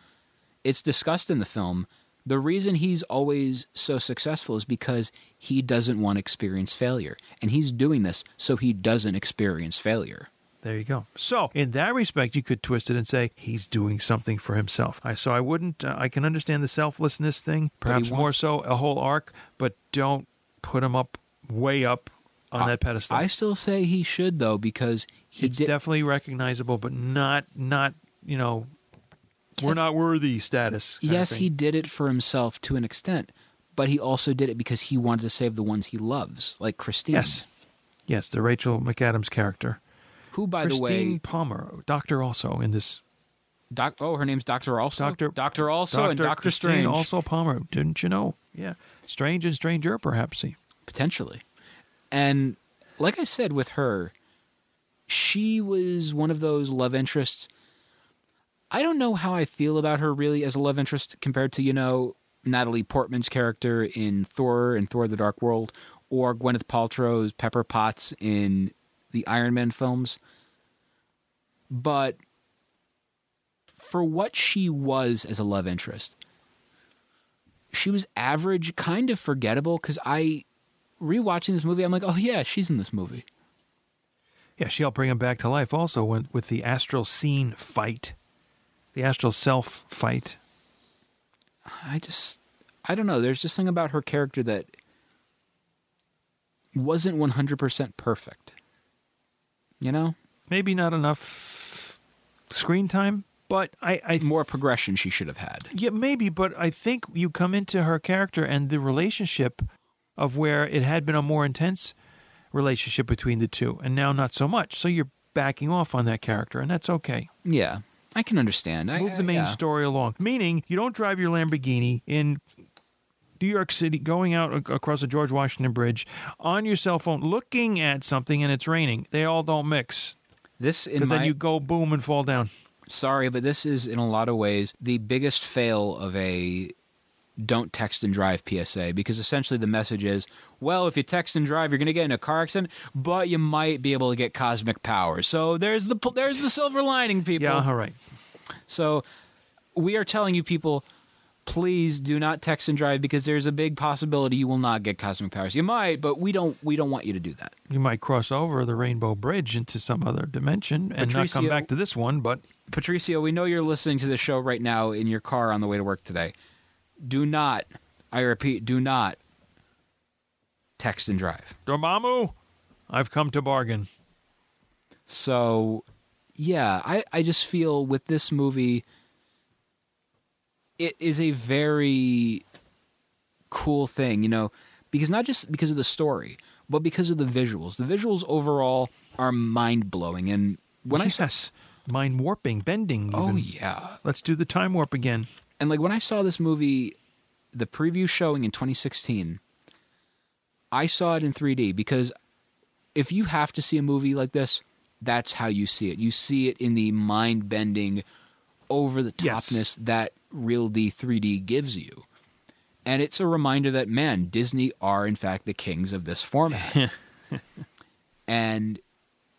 it's discussed in the film. The reason he's always so successful is because he doesn't want to experience failure. And he's doing this so he doesn't experience failure. There you go. So, in that respect, you could twist it and say he's doing something for himself. I so I wouldn't. Uh, I can understand the selflessness thing, perhaps more so a whole arc, but don't put him up way up on that pedestal. I still say he should, though, because he it's did. definitely recognizable, but not not you know, we're not worthy status. yes, he did it for himself to an extent, but he also did it because he wanted to save the ones he loves, like Christine. Yes, yes, the Rachel McAdams character, Who, by Christine the way, Christine Palmer, doctor also in this. doc, oh, her name's Doctor Also. Doctor- Doctor Also and Doctor Christine Strange. also Palmer. Didn't you know? Yeah, strange and stranger, perhaps. Potentially. And like I said with her, she was one of those love interests. I don't know how I feel about her really as a love interest compared to, you know, Natalie Portman's character in Thor and Thor the Dark World or Gwyneth Paltrow's Pepper Potts in the Iron Man films. But for what she was as a love interest, she was average, kind of forgettable because I rewatching this movie, I'm like, oh yeah, she's in this movie. Yeah, she helped bring him back to life also when, with the astral scene fight, the astral self fight. I just, I don't know. There's this thing about her character that wasn't 100% perfect. You know, Maybe not enough screen time, but I, I more progression she should have had. yeah, maybe, but I think you come into her character and the relationship of where it had been a more intense relationship between the two, and now not so much. So you're backing off on that character, and that's okay. Yeah, I can understand. I, Move the main yeah. story along. Meaning, you don't drive your Lamborghini in New York City, going out across the George Washington Bridge on your cell phone, looking at something, and it's raining. They all don't mix This because my then you go boom and fall down. sorry, but this is in a lot of ways the biggest fail of a don't text and drive PSA because essentially the message is, well, if you text and drive, you're going to get in a car accident, but you might be able to get cosmic powers. So there's the there's the silver lining, people. Yeah, all right. So we are telling you people please do not text and drive because there's a big possibility you will not get cosmic powers. You might, but we don't we don't want you to do that. You might cross over the Rainbow Bridge into some other dimension and not come Patricio- back to this one, but Patricio, we know you're listening to the show right now in your car on the way to work today. Do not, I repeat, do not text and drive. Dormammu, I've come to bargain. So, yeah, I, I just feel with this movie, it is a very cool thing, you know, because not just because of the story, but because of the visuals. The visuals overall are mind blowing. And when I saw, yes, mind warping, bending. oh yeah, Let's do the time warp again. and like when I saw this movie, the preview showing in 2016, I saw it in 3D because if you have to see a movie like this, that's how you see it. You see it in the mind bending, over the Yes. topness that Real D 3D gives you. And it's a reminder that, man, Disney are in fact the kings of this format. and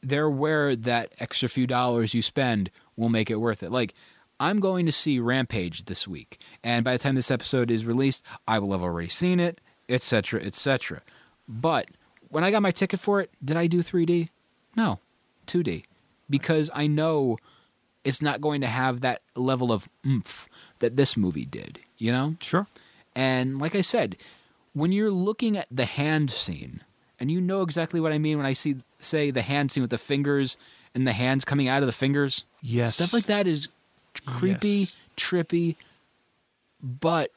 they're aware that extra few dollars you spend will make it worth it. Like, I'm going to see Rampage this week, and by the time this episode is released, I will have already seen it, etc., etc. But when I got my ticket for it, did I do 3D? No, 2D, because I know it's not going to have that level of oomph that this movie did. You know, Sure. and like I said, when you're looking at the hand scene, and you know exactly what I mean when I see say the hand scene with the fingers and the hands coming out of the fingers. Yes. Stuff like that is creepy, Yes. trippy, but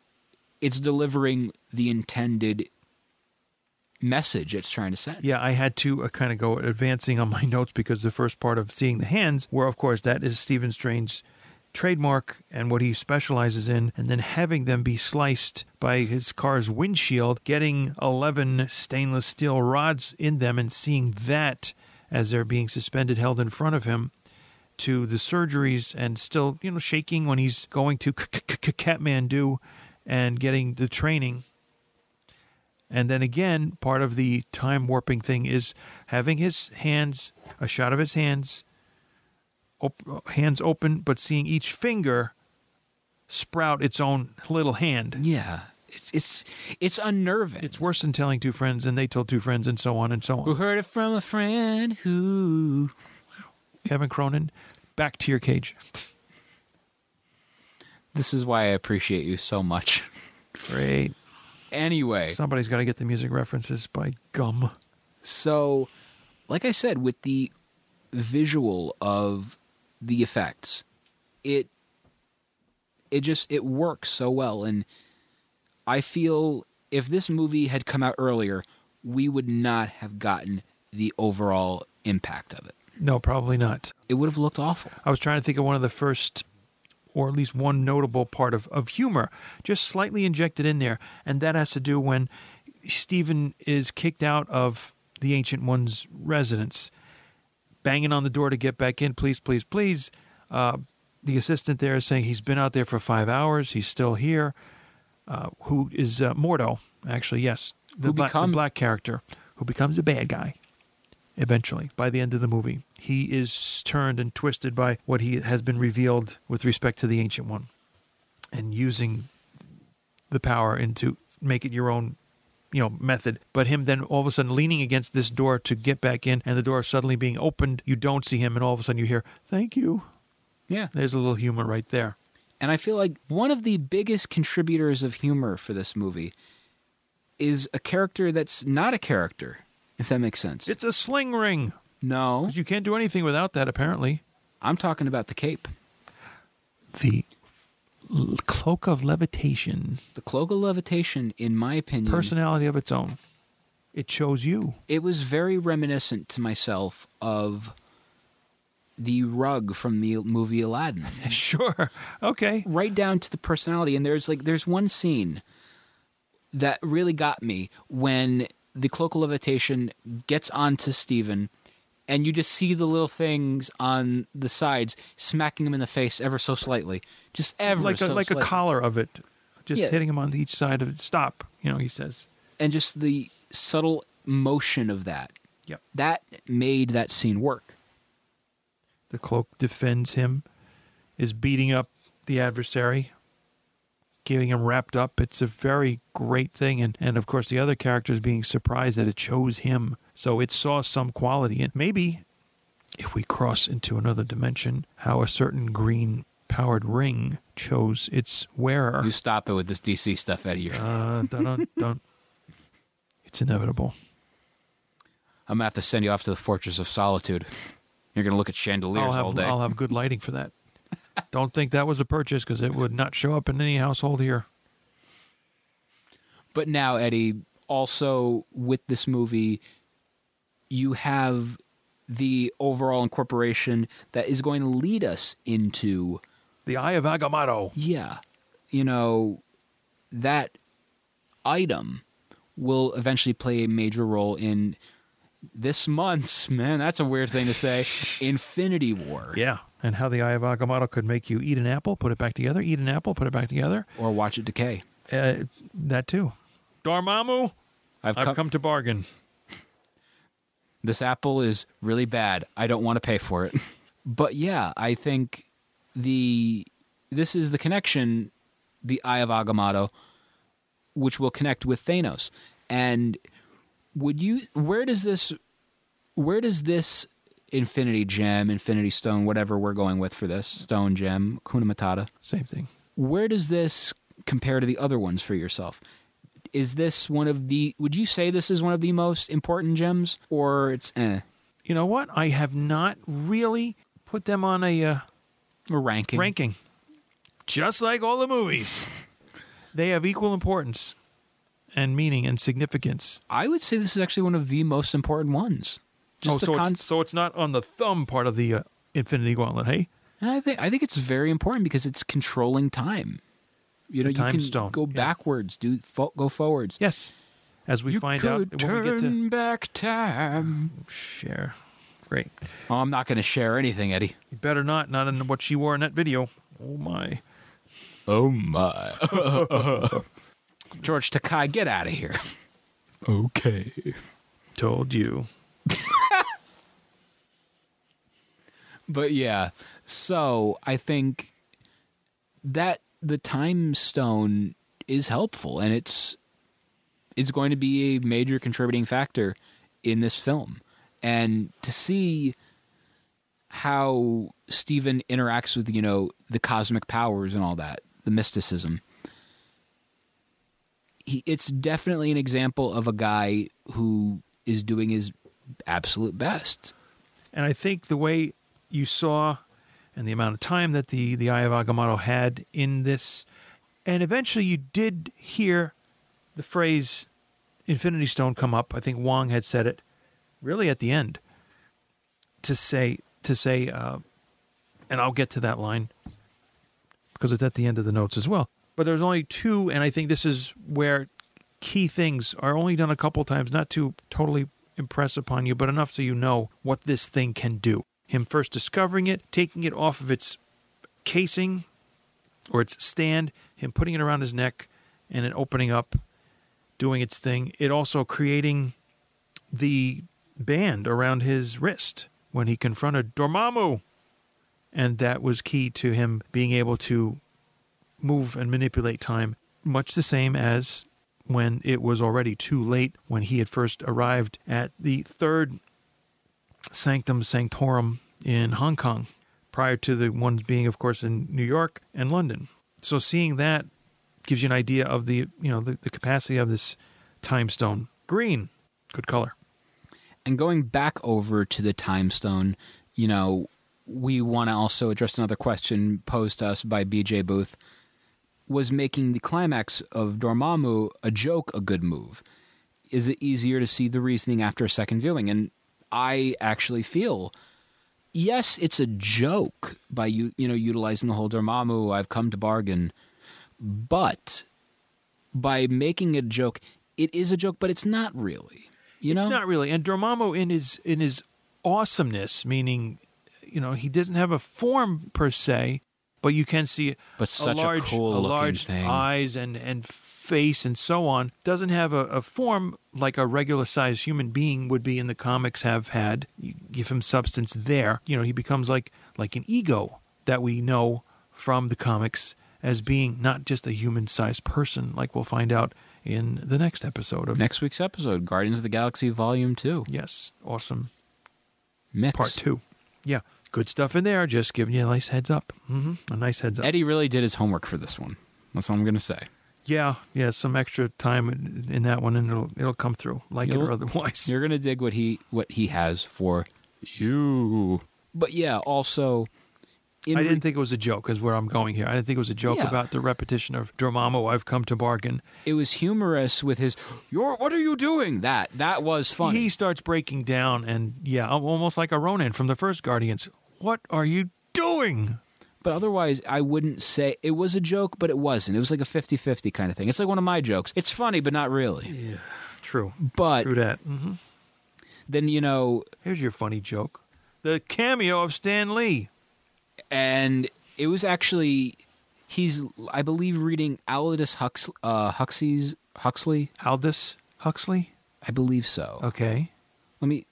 it's delivering the intended message it's trying to send. Yeah, I had to uh, kind of go advancing on my notes because the first part of seeing the hands, where of course that is Stephen Strange's trademark and what he specializes in, and then having them be sliced by his car's windshield, getting 11 stainless steel rods in them, and seeing that as they're being suspended, held in front of him. To the surgeries and still, you know, shaking when he's going to Kathmandu and getting the training and then again, part of the time warping thing is having his hands, a shot of his hands, op- hands open, but seeing each finger sprout its own little hand. Yeah. It's it's it's unnerving. It's worse than telling two friends, and they told two friends, and so on and so on. who heard it from a friend who Kevin Cronin, back to your cage. This is why I appreciate you so much. Great. Anyway, Somebody's got to get the music references by gum. So, like I said, with the visual of the effects, it it just it works so well, and I feel if this movie had come out earlier, we would not have gotten the overall impact of it. No, probably not. It would have looked awful. I was trying to think of one of the first, or at least one notable part of, of humor, just slightly injected in there. And that has to do when Stephen is kicked out of the Ancient One's residence, banging on the door to get back in. Please, please, please. Uh, the assistant there is saying he's been out there for five hours. He's still here. Uh, who is uh, Mordo? Actually, yes, the, Who black, become- the black character who becomes a bad guy eventually by the end of the movie. He is turned and twisted by what he has been revealed with respect to the ancient one and using the power into make it your own you know method but him then all of a sudden leaning against this door to get back in and the door suddenly being opened you don't see him and all of a sudden you hear thank you Yeah. there's a little humor right there And I feel like one of the biggest contributors of humor for this movie is a character that's not a character, if that makes sense. it's a sling ring no, you can't do anything without that apparently I'm talking about the cape. the l- cloak of levitation The cloak of levitation, in my opinion, personality of its own it shows you it was very reminiscent to myself of the rug from the movie Aladdin. sure okay right down to the personality. And there's like there's one scene that really got me when the cloak of levitation gets onto Stephen and you just see the little things on the sides smacking him in the face ever so slightly. Just ever like a, so like a collar of it, just Yeah. hitting him on each side of it. Stop, you know. He says. and just the subtle motion of that. Yep. That made that scene work. The cloak defends him, is beating up the adversary, getting him wrapped up. It's a very great thing. And, and of course, the other characters being surprised that it chose him. So it saw some quality. And maybe if we cross into another dimension, how a certain green powered ring chose its wearer. You stop it with this DC stuff, Eddie. Uh, dun. It's inevitable. I'm gonna have to send you off to the Fortress of Solitude. You're gonna look at chandeliers have, all day. I'll have good lighting for that. Don't think that was a purchase because it would not show up in any household here. But now, Eddie, also with this movie, you have the overall incorporation that is going to lead us into, The Eye of Agamotto. yeah, you know, that item will eventually play a major role in this month's, man, that's a weird thing to say, Infinity War. Yeah, and how the Eye of Agamotto could make you eat an apple, put it back together, eat an apple, put it back together. Or watch it decay. Uh, that too. Dormammu, I've, I've come, come to bargain. this apple is really bad. I don't want to pay for it. But yeah, I think the this is the connection, the Eye of Agamotto, which will connect with Thanos. And would you where does this where does this Infinity Gem, Infinity Stone, whatever we're going with for this, Stone Gem, Kuna Matata, Same thing. where does this compare to the other ones for yourself? Is this one of the would you say this is one of the most important gems or it's eh You know what? I have not really put them on a uh, a ranking? ranking. Just like all the movies, they have equal importance and meaning and significance. I would say this is actually one of the most important ones. Just oh, so con- it's so it's not on the thumb part of the uh, Infinity Gauntlet, hey? and I think I think it's very important because it's controlling time. You know, you can stone, go yeah. backwards, do fo- go forwards. Yes. As we you find could out when turn we get to back time. share. Great. Oh, I'm not going to share anything, Eddie. You better not. Not in what she wore in that video. Oh my. Oh my. George Takei, get out of here. Okay. Told you. But yeah, so I think that the time stone is helpful and it's it's going to be a major contributing factor in this film. And to see how Stephen interacts with, you know, the cosmic powers and all that, the mysticism. He, it's definitely an example of a guy who is doing his absolute best. And I think the way you saw and the amount of time that the, the Eye of Agamotto had in this, and eventually you did hear the phrase Infinity Stone come up. I think Wong had said it really at the end to say, to say, uh, and I'll get to that line because it's at the end of the notes as well. But there's only two, and I think this is where key things are only done a couple times, not to totally impress upon you, but enough so you know what this thing can do. Him first discovering it, taking it off of its casing or its stand, him putting it around his neck, and it opening up, doing its thing. It also creating the band around his wrist when he confronted Dormammu. And that was key to him being able to move and manipulate time, much the same as when it was already too late when he had first arrived at the third Sanctum Sanctorum in Hong Kong, prior to the ones being, of course, in New York and London. So seeing that gives you an idea of the you know the, the capacity of this time stone. Green, good color. And going back over to the time stone, you know, we want to also address another question posed to us by BJ Booth. Was making the climax of Dormammu a joke a good move? Is it easier to see the reasoning after a second viewing? And I actually feel, yes, it's a joke by you, you know, utilizing the whole Dormammu. I've come to bargain, but by making it a joke, it is a joke, but it's not really. You know, It's not really. And Dormammu in his in his awesomeness, meaning, you know, he doesn't have a form per se, but you can see But such a large, cool-looking large thing. eyes and and face and so on. Doesn't have a, a form like a regular sized human being would be in the comics have had. You give him substance there. You know, he becomes like like an ego that we know from the comics as being not just a human sized person, like we'll find out in the next episode of next week's episode, Guardians of the Galaxy Volume Two, Yes, awesome. mix Part two. Yeah, good stuff in there. Just giving you a nice heads up. hmm A nice heads up. Eddie really did his homework for this one. That's all I'm gonna say. Yeah, yeah. Some extra time in, in that one, and it'll it'll come through, like it You'll- or otherwise. You're gonna dig what he what he has for you. But yeah, also, in I didn't think it was a joke, is where I'm going here. I didn't think it was a joke Yeah. about the repetition of Dormammu. I've come to bargain. it was humorous with his. You're what are you doing? That that was funny. He starts breaking down, and yeah, almost like a Ronin from the first Guardians. What are you doing? But otherwise, I wouldn't say it was a joke, but it wasn't. It was like a 50 50 kind of thing. It's like one of my jokes. It's funny, but not really. Yeah, true. But True that. hmm then, you know, Here's your funny joke: the cameo of Stan Lee. and it was actually, he's, I believe, reading Aldous Hux, uh, Huxley's, Huxley. Aldous Huxley. I believe so. Okay. Let me,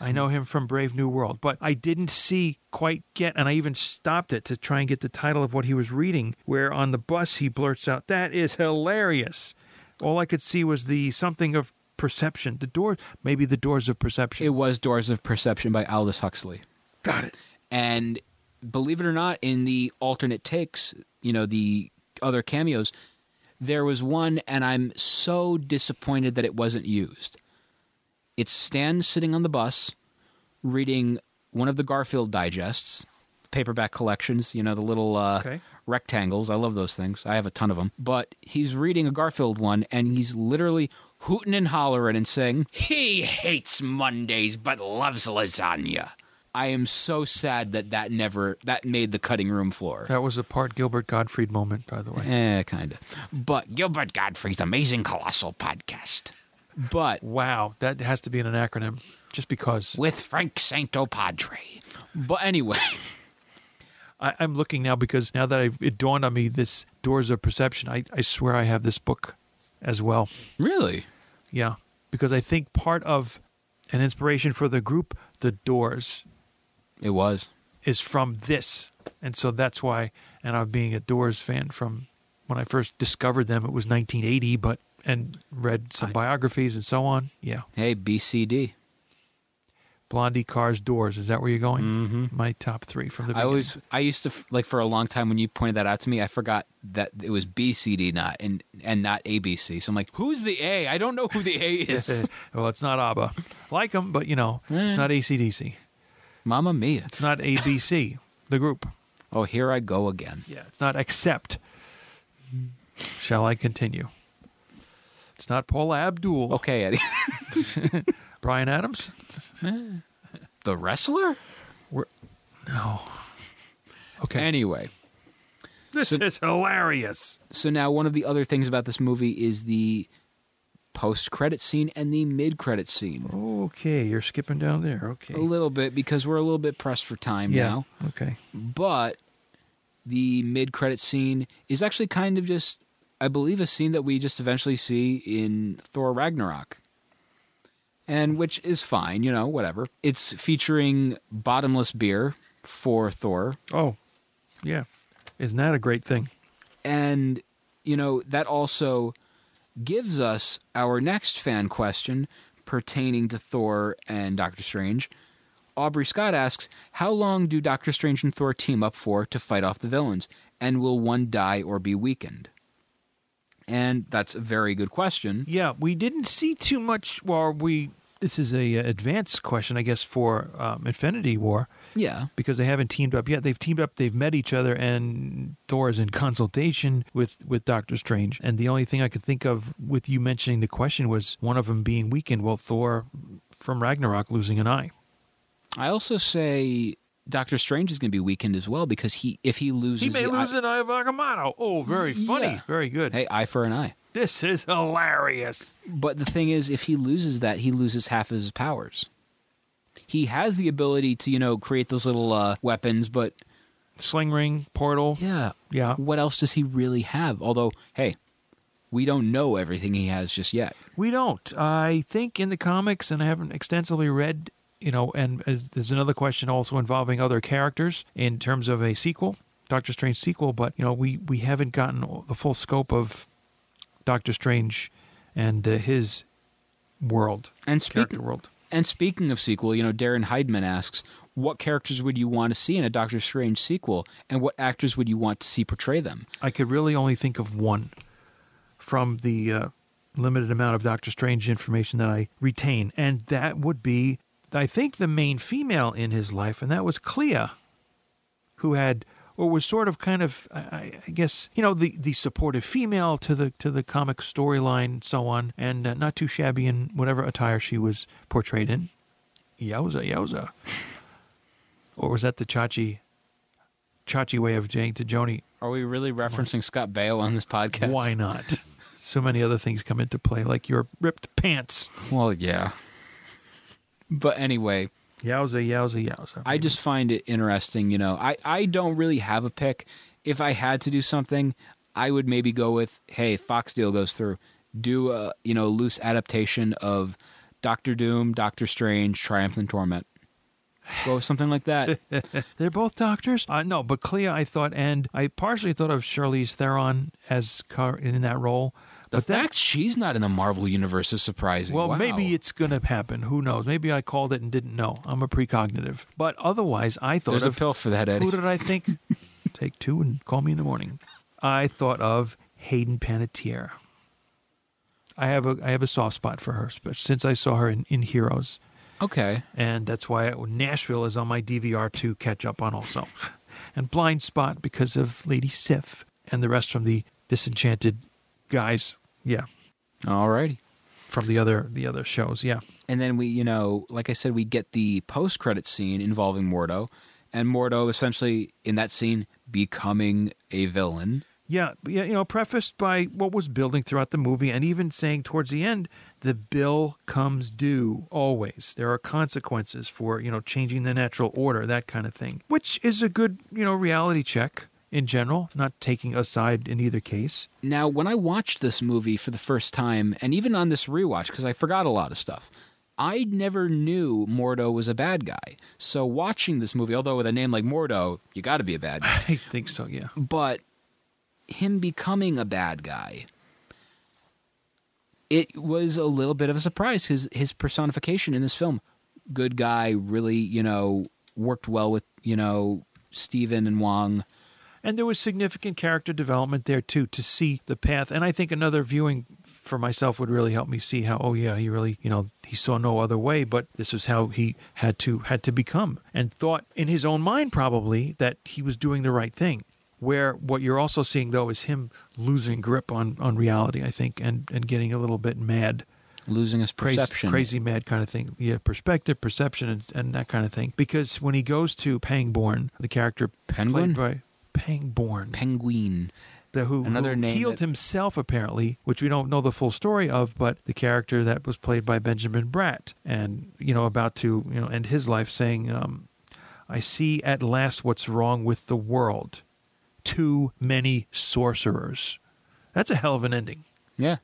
I know him from Brave New World, but I didn't see quite get, and I even stopped it to try and get the title of what he was reading. Where on the bus he blurts out, "That is hilarious." All I could see was the something of perception, the door, maybe the doors of perception. it was Doors of Perception by Aldous Huxley. Got it. And believe it or not, in the alternate takes, you know, the other cameos, there was one, and I'm so disappointed that it wasn't used. It's Stan sitting on the bus reading one of the Garfield digests, paperback collections, you know, the little uh, Okay. rectangles. I love those things. I have a ton of them. But he's reading a Garfield one, and he's literally hooting and hollering and saying, He hates Mondays but loves lasagna. I am so sad that that never that made the cutting room floor. That was a part Gilbert Gottfried moment, by the way. Eh, kind of. But Gilbert Gottfried's amazing colossal podcast. But Wow, that has to be in an acronym, just because. with Frank Santopadre. But anyway, I, I'm looking now because now that I've, it dawned on me this Doors of Perception, I, I swear I have this book as well. really, Yeah, because I think part of an inspiration for the group, The Doors, it was. is from this, and so that's why. And I'm being a Doors fan from when I first discovered them. It was 1980, but and read some I- biographies and so on. Yeah, Hey, BCD. Blondie, Cars, Doors. Is that where you're going? Mm-hmm. My top three from the. I Beginning. always, I used to like for a long time when you pointed that out to me, I forgot that it was BCD, not and and not ABC. So I'm like, who's the A? I don't know who the A is. well, it's not ABBA. Like them, but you know, it's Eh. not ACDC. Mama mia! It's not ABC, the group. Oh, here I go again. Yeah, it's not accept. Shall I continue? It's not Paula Abdul. Okay, Eddie, Brian Adams? the wrestler. No. Okay. Anyway, this is hilarious. so now one of the other things about this movie is the post-credit scene and the mid-credit scene. Okay, you're skipping down there. Okay. A little bit because we're a little bit pressed for time yeah. now. Okay. but the mid-credit scene is actually kind of just i believe a scene that we just eventually see in thor ragnarok. And which is fine you know whatever. It's featuring bottomless beer for thor. Oh, yeah. Isn't that a great thing? and you know that also gives us our next fan question pertaining to thor and doctor strange. Aubrey scott asks how long do doctor strange and thor team up for to fight off the villains? And will one die or be weakened and that's a very good question Yeah, we didn't see too much. Well, we. This is a uh, advanced question, I guess, for um, Infinity War yeah because they haven't teamed up yet. They've teamed up. They've met each other, and Thor is in consultation with with Doctor Strange. And the only thing I could think of with you mentioning the question was one of them being weakened. Well, Thor from Ragnarok losing an eye. i also say Doctor Strange is going to be weakened as well because he if he loses He may lose eye- an eye of Agamotto. Oh, very funny. Yeah. Very good. Hey, eye for an eye. This is hilarious. But the thing is, if he loses that, he loses half of his powers. He has the ability to, you know, create those little uh, weapons, but Sling ring, portal. yeah, Yeah. What else does he really have? Although, hey, we don't know everything he has just yet. We don't. I think in the comics, and I haven't extensively read, you know, and as, there's another question also involving other characters in terms of a sequel, Doctor Strange sequel, but, you know, we, we haven't gotten the full scope of Doctor Strange and uh, his world, And character speaking world. and speaking of sequel, you know, Darren Heidman asks, "What characters would you want to see in a Doctor Strange sequel, and what actors would you want to see portray them?" I could really only think of one from the uh, limited amount of Doctor Strange information that I retain, and that would be, I think, the main female in his life, and that was Clea, who had or was sort of kind of, I, I guess, you know, the, the supportive female to the to the comic storyline and so on, and uh, not too shabby in whatever attire she was portrayed in. Yowza, yowza. or was that the Chachi, Chachi way of saying to Joanie, Are we really referencing Scott Baio on this podcast? why not? So many other things come into play, like your ripped pants. Well, yeah. But anyway, Yowza, yowza, yowza. I just find it interesting. You know, I, I don't really have a pick. If I had to do something, I would maybe go with, hey, Fox deal goes through. Do a, you know, loose adaptation of Doctor Doom, Doctor Strange, Triumph and Torment. Go with something like that. They're both doctors. Uh, no, but Clea, I thought, and I partially thought of Charlize Theron as car- in that role. The But that, fact she's not in the Marvel universe is surprising. well, Wow. maybe it's going to happen. Who knows? Maybe I called it and didn't know. I'm a precognitive. But otherwise, I thought There's of a pill for that, Eddie. who did I think? Take two and call me in the morning. I thought of Hayden Panettiere. I have a I have a soft spot for her, sp- since I saw her in, in Heroes. Okay. and that's why Nashville is on my DVR to catch up on also. And Blind Spot because of Lady Sif and the rest from the Disenchanted guys. Yeah, Alrighty. from the other the other shows. Yeah, And then we, you know, like I said, we get the post credit scene involving Mordo, and Mordo essentially in that scene becoming a villain. yeah, yeah. You know, prefaced by what was building throughout the movie, and even saying towards the end, the bill comes due always. There are consequences for you know changing the natural order, that kind of thing, which is a good you know reality check in general, not taking a side in either case. Now, when I watched this movie for the first time, and even on this rewatch, because I forgot a lot of stuff, I never knew Mordo was a bad guy. So watching this movie, although with a name like Mordo, you got to be a bad guy. I think so. Yeah. but him becoming a bad guy it was a little bit of a surprise because his personification in this film good guy really you know worked well with you know Stephen and Wong And there was significant character development there too to see the path. And I think another viewing for myself would really help me see how oh yeah, he really, you know, he saw no other way, but this was how he had to had to become and thought in his own mind probably that he was doing the right thing. Where what you're also seeing though is him losing grip on on reality, I think, and and getting a little bit mad losing his crazy, perception crazy mad kind of thing. Yeah, perspective, perception, and, and that kind of thing. Because when he goes to Pangborn, the character Penguin? played by Pangborn, penguin the who, Another who name healed that- himself apparently, which we don't know the full story of, but the character that was played by Benjamin Bratt, and you know about to you know end his life, saying, um, "I see at last what's wrong with the world. Too many sorcerers." That's a hell of an ending yeah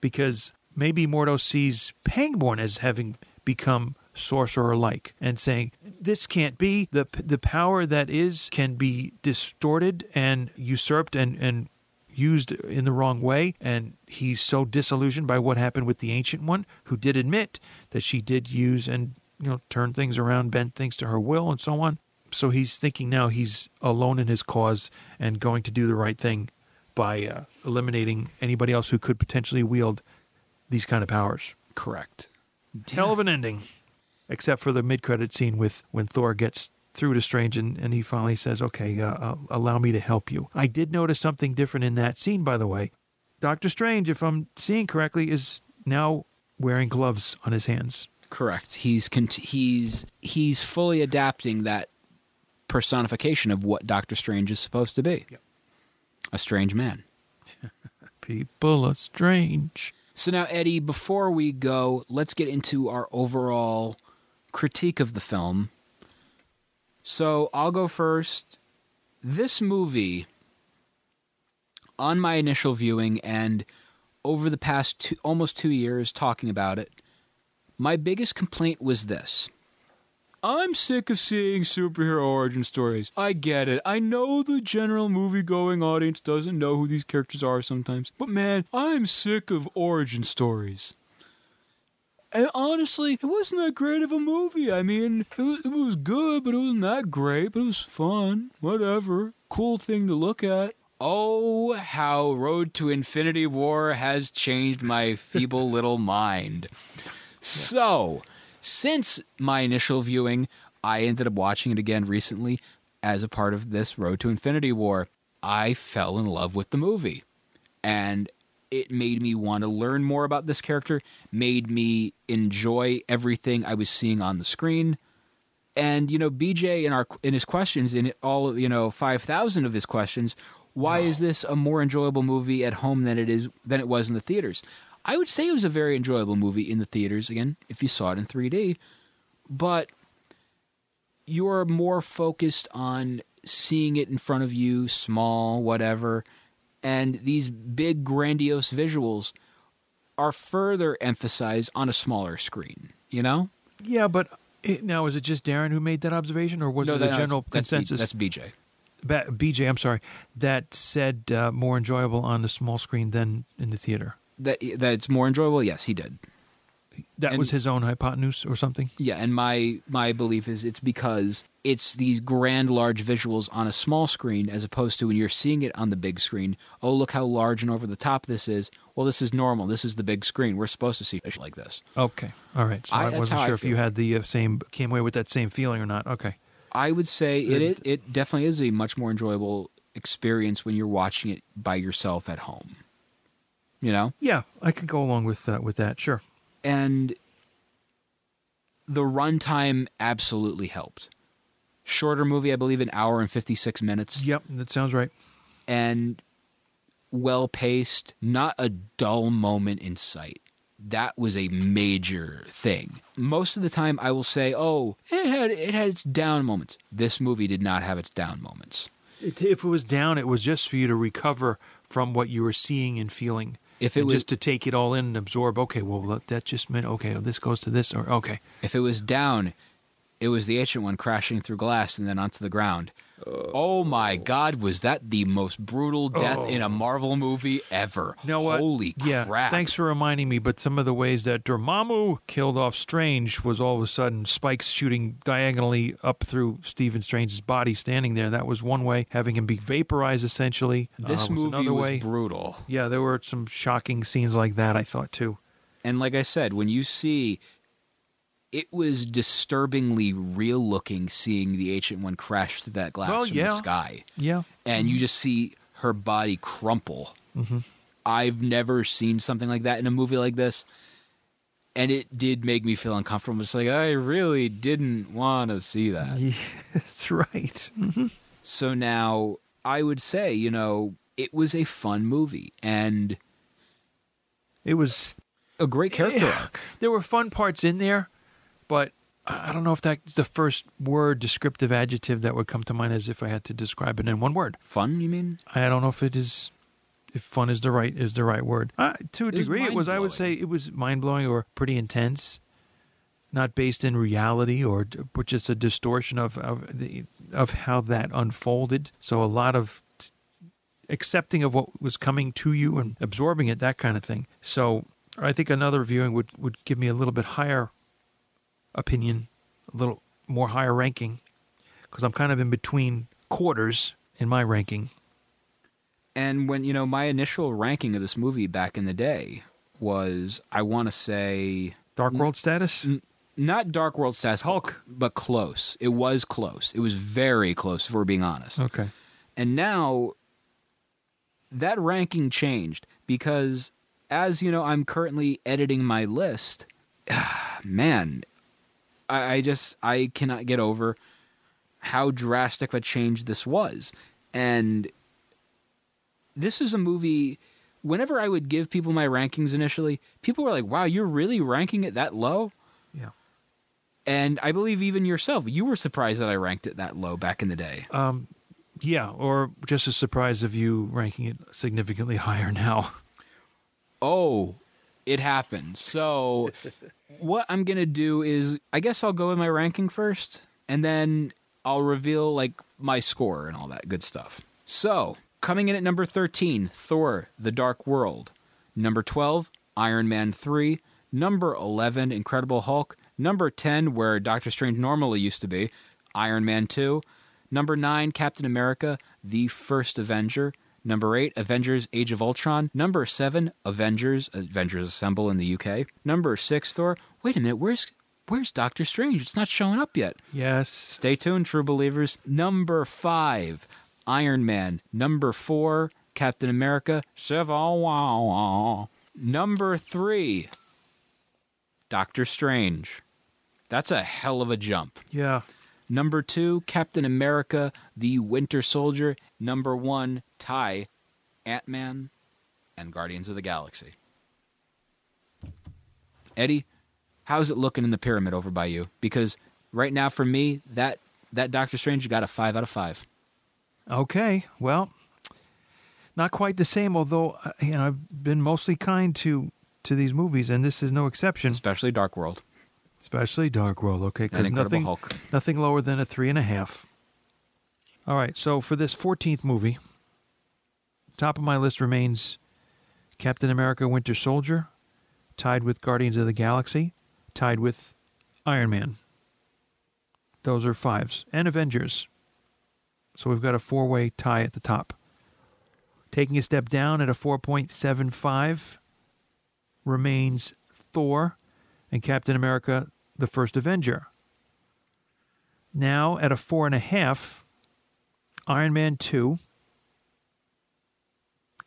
because maybe Mordo sees Pangborn as having become sorcerer-like and saying this can't be. The the power that is can be distorted and usurped and and used in the wrong way. And he's so disillusioned by what happened with the ancient one who did admit that she did use and you know turn things around bend things to her will and so on. So he's thinking now he's alone in his cause and going to do the right thing by uh, eliminating anybody else who could potentially wield these kind of powers. correct. Hell of an ending, except for the mid-credit scene with when Thor gets through to Strange and, and he finally says, "Okay, uh, uh, allow me to help you." I did notice something different in that scene, by the way. Doctor Strange, if I'm seeing correctly, is now wearing gloves on his hands. correct he's he's he's fully adapting that personification of what Doctor Strange is supposed to be. Yep. A strange man. People are strange. So now, Eddie, before we go, let's get into our overall critique of the film. So I'll go first. This movie, on my initial viewing and over the past two, almost two years talking about it, my biggest complaint was this. I'm sick of seeing superhero origin stories. I get it. I know the general movie going audience doesn't know who these characters are sometimes. But man, I'm sick of origin stories. And honestly, it wasn't that great of a movie. I mean, it was, it was good, but it wasn't that great, but it was fun. Whatever. Cool thing to look at. Oh, how Road to Infinity War has changed my feeble little mind. So, since my initial viewing, I ended up watching it again recently as a part of this Road to Infinity War. I fell in love with the movie. And it made me want to learn more about this character, made me enjoy everything I was seeing on the screen. And you know, BJ in our in his questions, in all you know five thousand of his questions, why is this a more enjoyable movie at home than it is than it was in the theaters? I would say it was a very enjoyable movie in the theaters. Again, if you saw it in 3D, but you're more focused on seeing it in front of you, small, whatever, and these big, grandiose visuals are further emphasized on a smaller screen. You know? Yeah, but it, now is it just Darren who made that observation, or was it that- a general that's, that's B- consensus? That's BJ. Ba- BJ, I'm sorry, that said uh, more enjoyable on the small screen than in the theater. That that it's more enjoyable. Yes, he did. That And- was his own hypotenuse or something. Yeah, and my my belief is it's because it's these grand, large visuals on a small screen as opposed to when you're seeing it on the big screen. Oh, look how large and over the top this is. Well, this is normal. This is the big screen. We're supposed to see fish like this. Okay, all right. So I- I, wasn't how I sure if you had the uh, same came away with that same feeling or not. Okay, I would say it, it it definitely is a much more enjoyable experience when you're watching it by yourself at home. You know? yeah, I could go along with uh, with that. Sure. And the runtime absolutely helped. Shorter movie, I believe, an hour and fifty six minutes. Yep, that sounds right. and well paced, not a dull moment in sight. That was a major thing. Most of the time, I will say, "Oh, it had it had its down moments." This movie did not have its down moments. It, if it was down, it was just for you to recover from what you were seeing and feeling. If it was just to take it all in and absorb. Okay, well that- that just meant okay. well, this goes to this, or okay. if it was down, it was the ancient one crashing through glass and then onto the ground. Oh my God, was that the most brutal death in a Marvel movie ever? You know what? Holy yeah, crap! Thanks for reminding me. But some of the ways that Dormammu killed off Strange was all of a sudden spikes shooting diagonally up through Stephen Strange's body, standing there. That was one way. Having him be vaporized, essentially. uh, This was movie another was way. brutal. yeah, there were some shocking scenes like that. I thought too. And like I said, when you see it was disturbingly real looking seeing the ancient one crash through that glass Well, from yeah. the sky. Yeah, And you just see her body crumple. Mm-hmm. I've never seen something like that in a movie like this. And it did make me feel uncomfortable. It's like, I really didn't want to see that. yeah that's right. So now I would say, you know, it was a fun movie and It was a great character Yeah. arc. there were fun parts in there, but I I don't know if that's the first word descriptive adjective that would come to mind as if I had to describe it in one word. Fun, you mean? I don't know if it is if fun is the right is the right word. Uh, to a was degree, it was. I would say it was mind blowing or pretty intense, not based in reality or d- but just a distortion of of the of how that unfolded. So a lot of t- accepting of what was coming to you and absorbing it, that kind of thing. So I think another viewing would would give me a little bit higher opinion, a little more higher ranking, because I'm kind of in between quarters in my ranking. And when, you know, my initial ranking of this movie back in the day was, I want to say, Dark World status. n- not Dark World status, Hulk. but close. It was close. It was very close, if we're being honest. Okay. And now that ranking changed because as you know, I'm currently editing my list. Man, I, I just I cannot get over how drastic of a change this was. And this is a movie. Whenever I would give people my rankings initially, people were like, "Wow, you're really ranking it that low." Yeah. And I believe even yourself, you were surprised that I ranked it that low back in the day. Um, Yeah, or just as surprised of you ranking it significantly higher now. oh, it happened. So, what I'm to do is, I guess I'll go with my ranking first, and then I'll reveal like my score and all that good stuff. So, coming in at number 13, Thor: The Dark World. Number 12, Iron Man 3. Number 11, Incredible Hulk. Number 10, where Doctor Strange normally used to be, Iron Man 2. Number 9, Captain America: The First Avenger. Number 8, Avengers Age of Ultron. Number 7, Avengers Avengers Assemble in the UK. Number 6, Thor. Wait a minute, where's where's Doctor Strange? It's not showing up yet. Yes. Stay tuned, true believers. Number 5, Iron Man. Number 4, Captain America: Civil War. Number 3, Doctor Strange. That's a hell of a jump. Yeah. Number two, Captain America, the Winter Soldier. Number one, tie, Ant Man, and Guardians of the Galaxy. Eddie, how's it looking in the pyramid over by you? Because right now, for me, that that Doctor Strange got a five out of five. Okay. Well, not quite the same. Although uh, you know, I've been mostly kind to to these movies, and this is no exception. Especially Dark World Especially Dark World. Okay, because nothing Hulk. nothing lower than a three and a half. All right. So for this fourteenth movie, top of my list remains Captain America: Winter Soldier, tied with Guardians of the Galaxy, tied with Iron Man. Those are fives. And Avengers. So we've got a four way tie at the top. Taking a step down at a 4.75 remains Thor and Captain America the First Avenger. Now at a four and a half, Iron Man 2,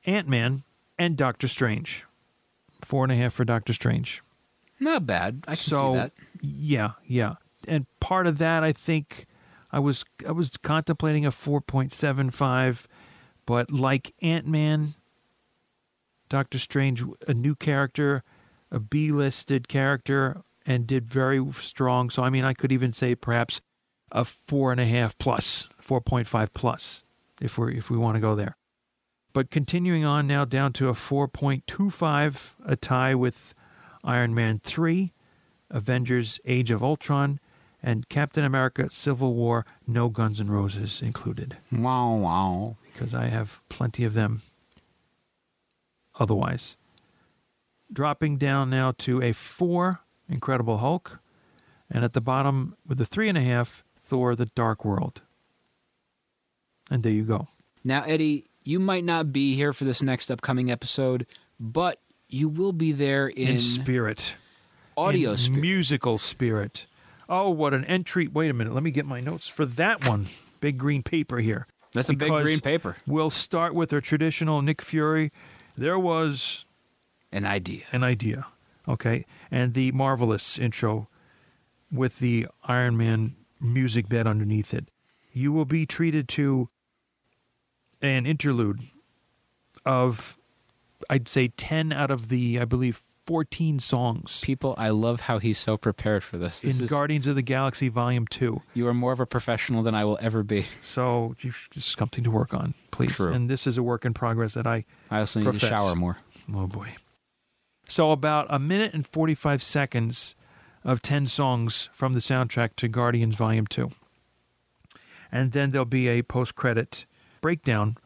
Ant Man, and Doctor Strange. Four and a half for Doctor Strange Not bad. I can so see that. yeah yeah and part of that i think i was i was contemplating a 4.75 but like ant-man doctor strange a new character a b-listed character and did very strong so i mean i could even say perhaps a four and a half plus 4.5 plus if we're if we want to go there but continuing on now down to a 4.25 a tie with iron man 3 Avengers Age of Ultron, and Captain America Civil War, no Guns N' Roses included, Wow, wow. because I have plenty of them otherwise. Dropping down now to a four, Incredible Hulk, and at the bottom with a three and a half, Thor the Dark World. And there you go. Now, Eddie, you might not be here for this next upcoming episode, but you will be there in, In, spirit. audio in spirit. musical spirit. Oh, what an entry! Wait a minute, let me get my notes for that one. Big green paper here. That's a big green paper. We'll start with our traditional Nick Fury. There was An idea. an idea, okay, and the marvelous intro with the Iron Man music bed underneath it. You will be treated to an interlude of, I'd say, ten out of the, I believe, fourteen songs. People, I love how he's so prepared for this. This in is, Guardians of the Galaxy Volume 2. you are more of a professional than I will ever be. So just something to work on, please. True. And this is a work in progress that I, I also need to shower more. oh boy. So about a minute and 45 seconds of 10 songs from the soundtrack to Guardians Volume 2. And then there'll be a post-credit breakdown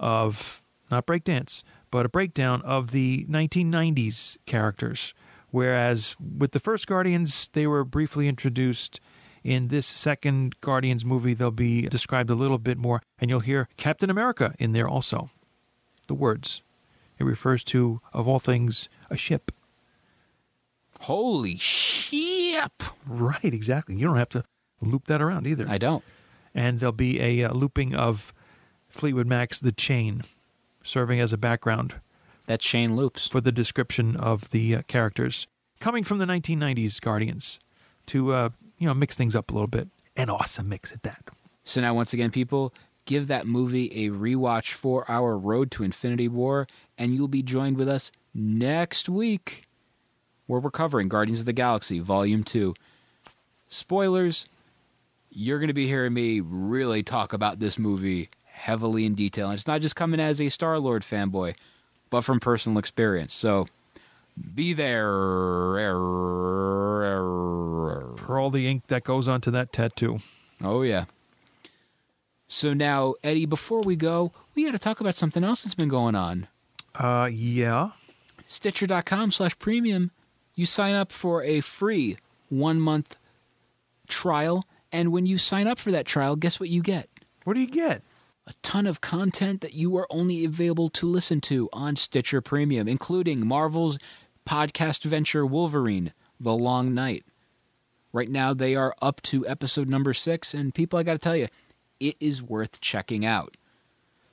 of, not breakdance, but a breakdown of the 1990s characters. Whereas with the first Guardians, they were briefly introduced. In this second Guardians movie, they'll be described a little bit more, and you'll hear Captain America in there also. The words. It refers to, of all things, a ship. Holy ship! Right, exactly. You don't have to loop that around either. I don't. and there'll be a uh, looping of Fleetwood Mac's The Chain, serving as a background That chain Loops. for the description of the uh, characters coming from the 1990s Guardians to uh, you know mix things up a little bit. An awesome mix at that. So now, once again, people, give that movie a rewatch for our Road to Infinity War, and you'll be joined with us next week where we're covering Guardians of the Galaxy Volume 2. Spoilers, you're going to be hearing me really talk about this movie heavily in detail. And it's not just coming as a Star Lord fanboy, but from personal experience. So be there. For all the ink that goes onto that tattoo. Oh, yeah. So now, Eddie, before we go, we got to talk about something else that's been going on. Uh, yeah. Stitcher.com slash premium. You sign up for a free one month trial. And when you sign up for that trial, guess what you get? What do you get? A ton of content that you are only available to listen to on Stitcher Premium, including Marvel's podcast venture Wolverine, The Long Night. Right now, they are up to episode number six, and people, I got to tell you, it is worth checking out.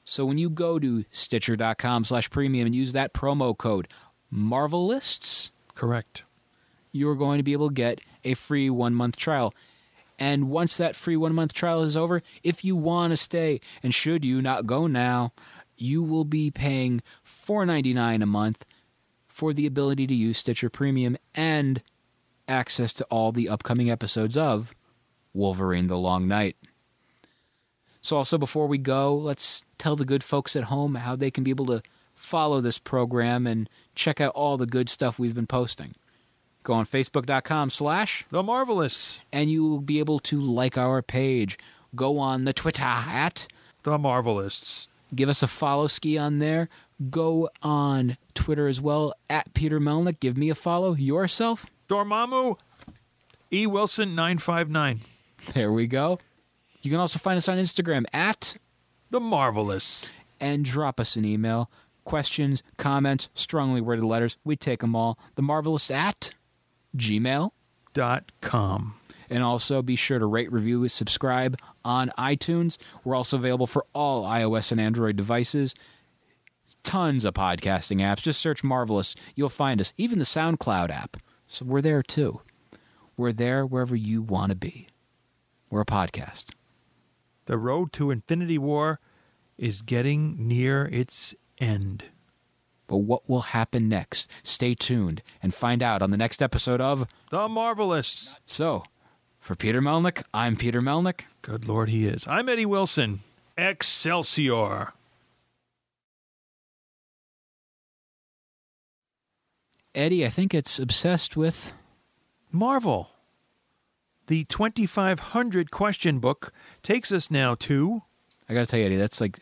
So when you go to Stitcher.com slash premium and use that promo code Marvelists, Correct. you're going to be able to get a free one month trial. And once that free one month trial is over, if you want to stay, and should you not go now, you will be paying $4.99 a month for the ability to use Stitcher Premium and access to all the upcoming episodes of Wolverine the Long Night. So, also before we go, let's tell the good folks at home how they can be able to follow this program and check out all the good stuff we've been posting. Go on Facebook.com slash The Marvelists. and you will be able to like our page. Go on the Twitter at, The Marvelists. give us a follow ski on there. Go on Twitter as well at Peter Melnick. Give me a follow yourself. Dormammu. E. Wilson 959. There we go. You can also find us on Instagram at The Marvelists. and drop us an email. Questions, comments, strongly worded letters. We take them all. The Marvelists at Gmail. Dot com. And also be sure to rate, review, and subscribe on iTunes. We're also available for all iOS and Android devices. Tons of podcasting apps. Just search Marvelists. You'll find us. Even the SoundCloud app. So we're there too. We're there wherever you want to be. We're a podcast. The road to Infinity War is getting near its end. But what will happen next? Stay tuned and find out on the next episode of The Marvelists. So, for Peter Melnick, I'm Peter Melnick. Good Lord, he is. I'm Eddie Wilson. Excelsior. Eddie, I think it's obsessed with Marvel. The 2500 question book takes us now to I gotta tell you, Eddie, that's like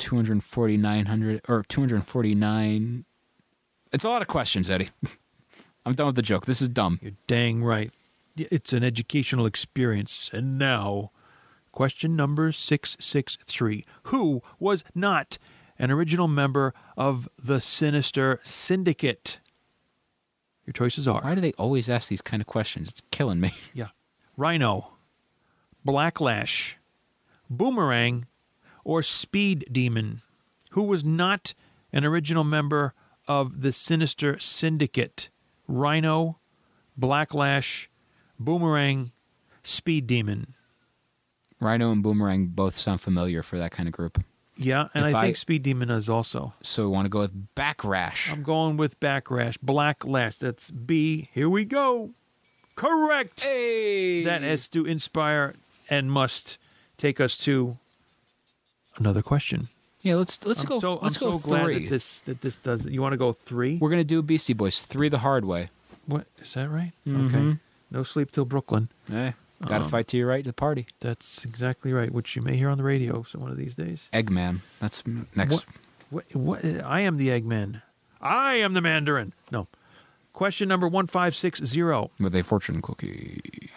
24900 or 249. It's a lot of questions, Eddie. I'm done with the joke. This is dumb. You're dang right. It's an educational experience. And now, question number 663. Who was not an original member of the Sinister Syndicate? Your choices are Why do they always ask these kind of questions? It's killing me. yeah, Rhino, Blacklash, Boomerang, or Speed Demon. Who was not an original member of the Sinister Syndicate? Rhino, Blacklash, Boomerang, Speed Demon. Rhino and Boomerang both sound familiar for that kind of group. Yeah, and If I think I- Speed Demon is also. So we want to go with Backrash. I'm going with Backrash, Blacklash. That's B. Here we go. Correct. hey, That has to inspire and must take us to another question. yeah. Let's let's I'm go. So, let's I'm go so glad three. that this that this does. You want to go three? We're gonna do Beastie Boys three the hard way. What is that right? Mhm. Okay. No sleep till Brooklyn. Eh, gotta Um, fight to your right to the party. That's exactly right. Which you may hear on the radio so one of these days. Eggman. That's next. What? What? I am the Eggman. I am the Mandarin. No. Question number one five six zero. With a fortune cookie.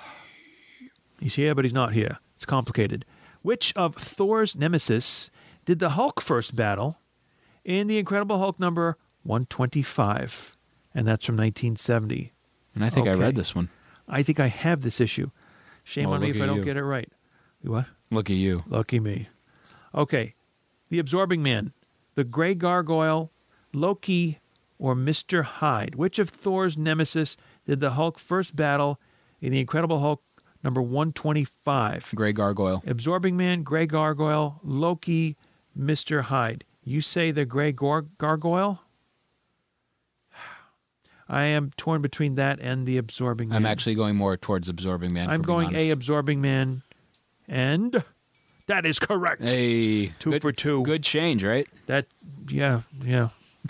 He's here, but he's not here. It's complicated. Which of Thor's nemesis did the Hulk first battle in the Incredible Hulk number 125? And that's from 1970. And I think I read this one. I think I have this issue. Shame Well, on me if I don't you. get it right. What? Look at you. Lucky me. Okay. The Absorbing Man, the Grey Gargoyle, Loki, or Mr. Hyde? Which of Thor's nemesis did the Hulk first battle in the Incredible Hulk number 125. Gray Gargoyle. Absorbing Man, Grey Gargoyle, Loki, Mr. Hyde. You say the Grey Gar- Gargoyle? I am torn between that and the Absorbing Man. I'm actually going more towards Absorbing Man. I'm going A. Absorbing Man, and that is correct. Hey, Two good- for two. Good change, right? That, yeah, yeah.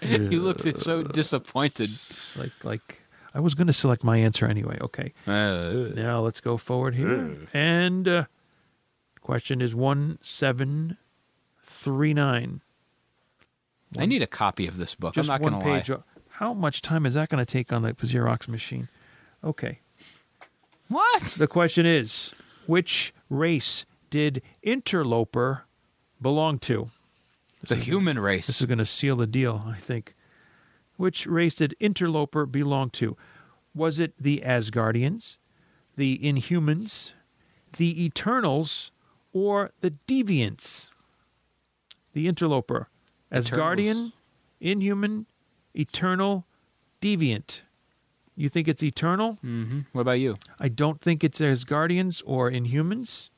you looked so uh, disappointed. Like, like I was going to select my answer anyway. Okay. Uh, Now let's go forward here. And uh, question is 1739. I need a copy of this book. Just I'm not one going to lie. page. How much time is that going to take on the Xerox machine? Okay. What? The question is which race did Interloper belong to? The human race. This is going to seal the deal, I think. Which race did Interloper belong to? Was it the Asgardians, the Inhumans, the Eternals, or the Deviants? The Interloper. Asgardian, Eternals. Inhuman, Eternal, Deviant. You think it's Eternal? hmm What about you? I don't think it's Asgardians or Inhumans.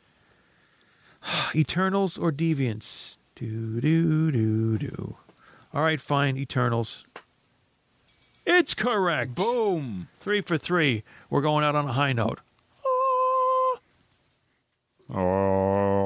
Eternals or Deviants. Do do do do. All right, fine. Eternals. It's correct. Boom. Three for three. We're going out on a high note. Ah.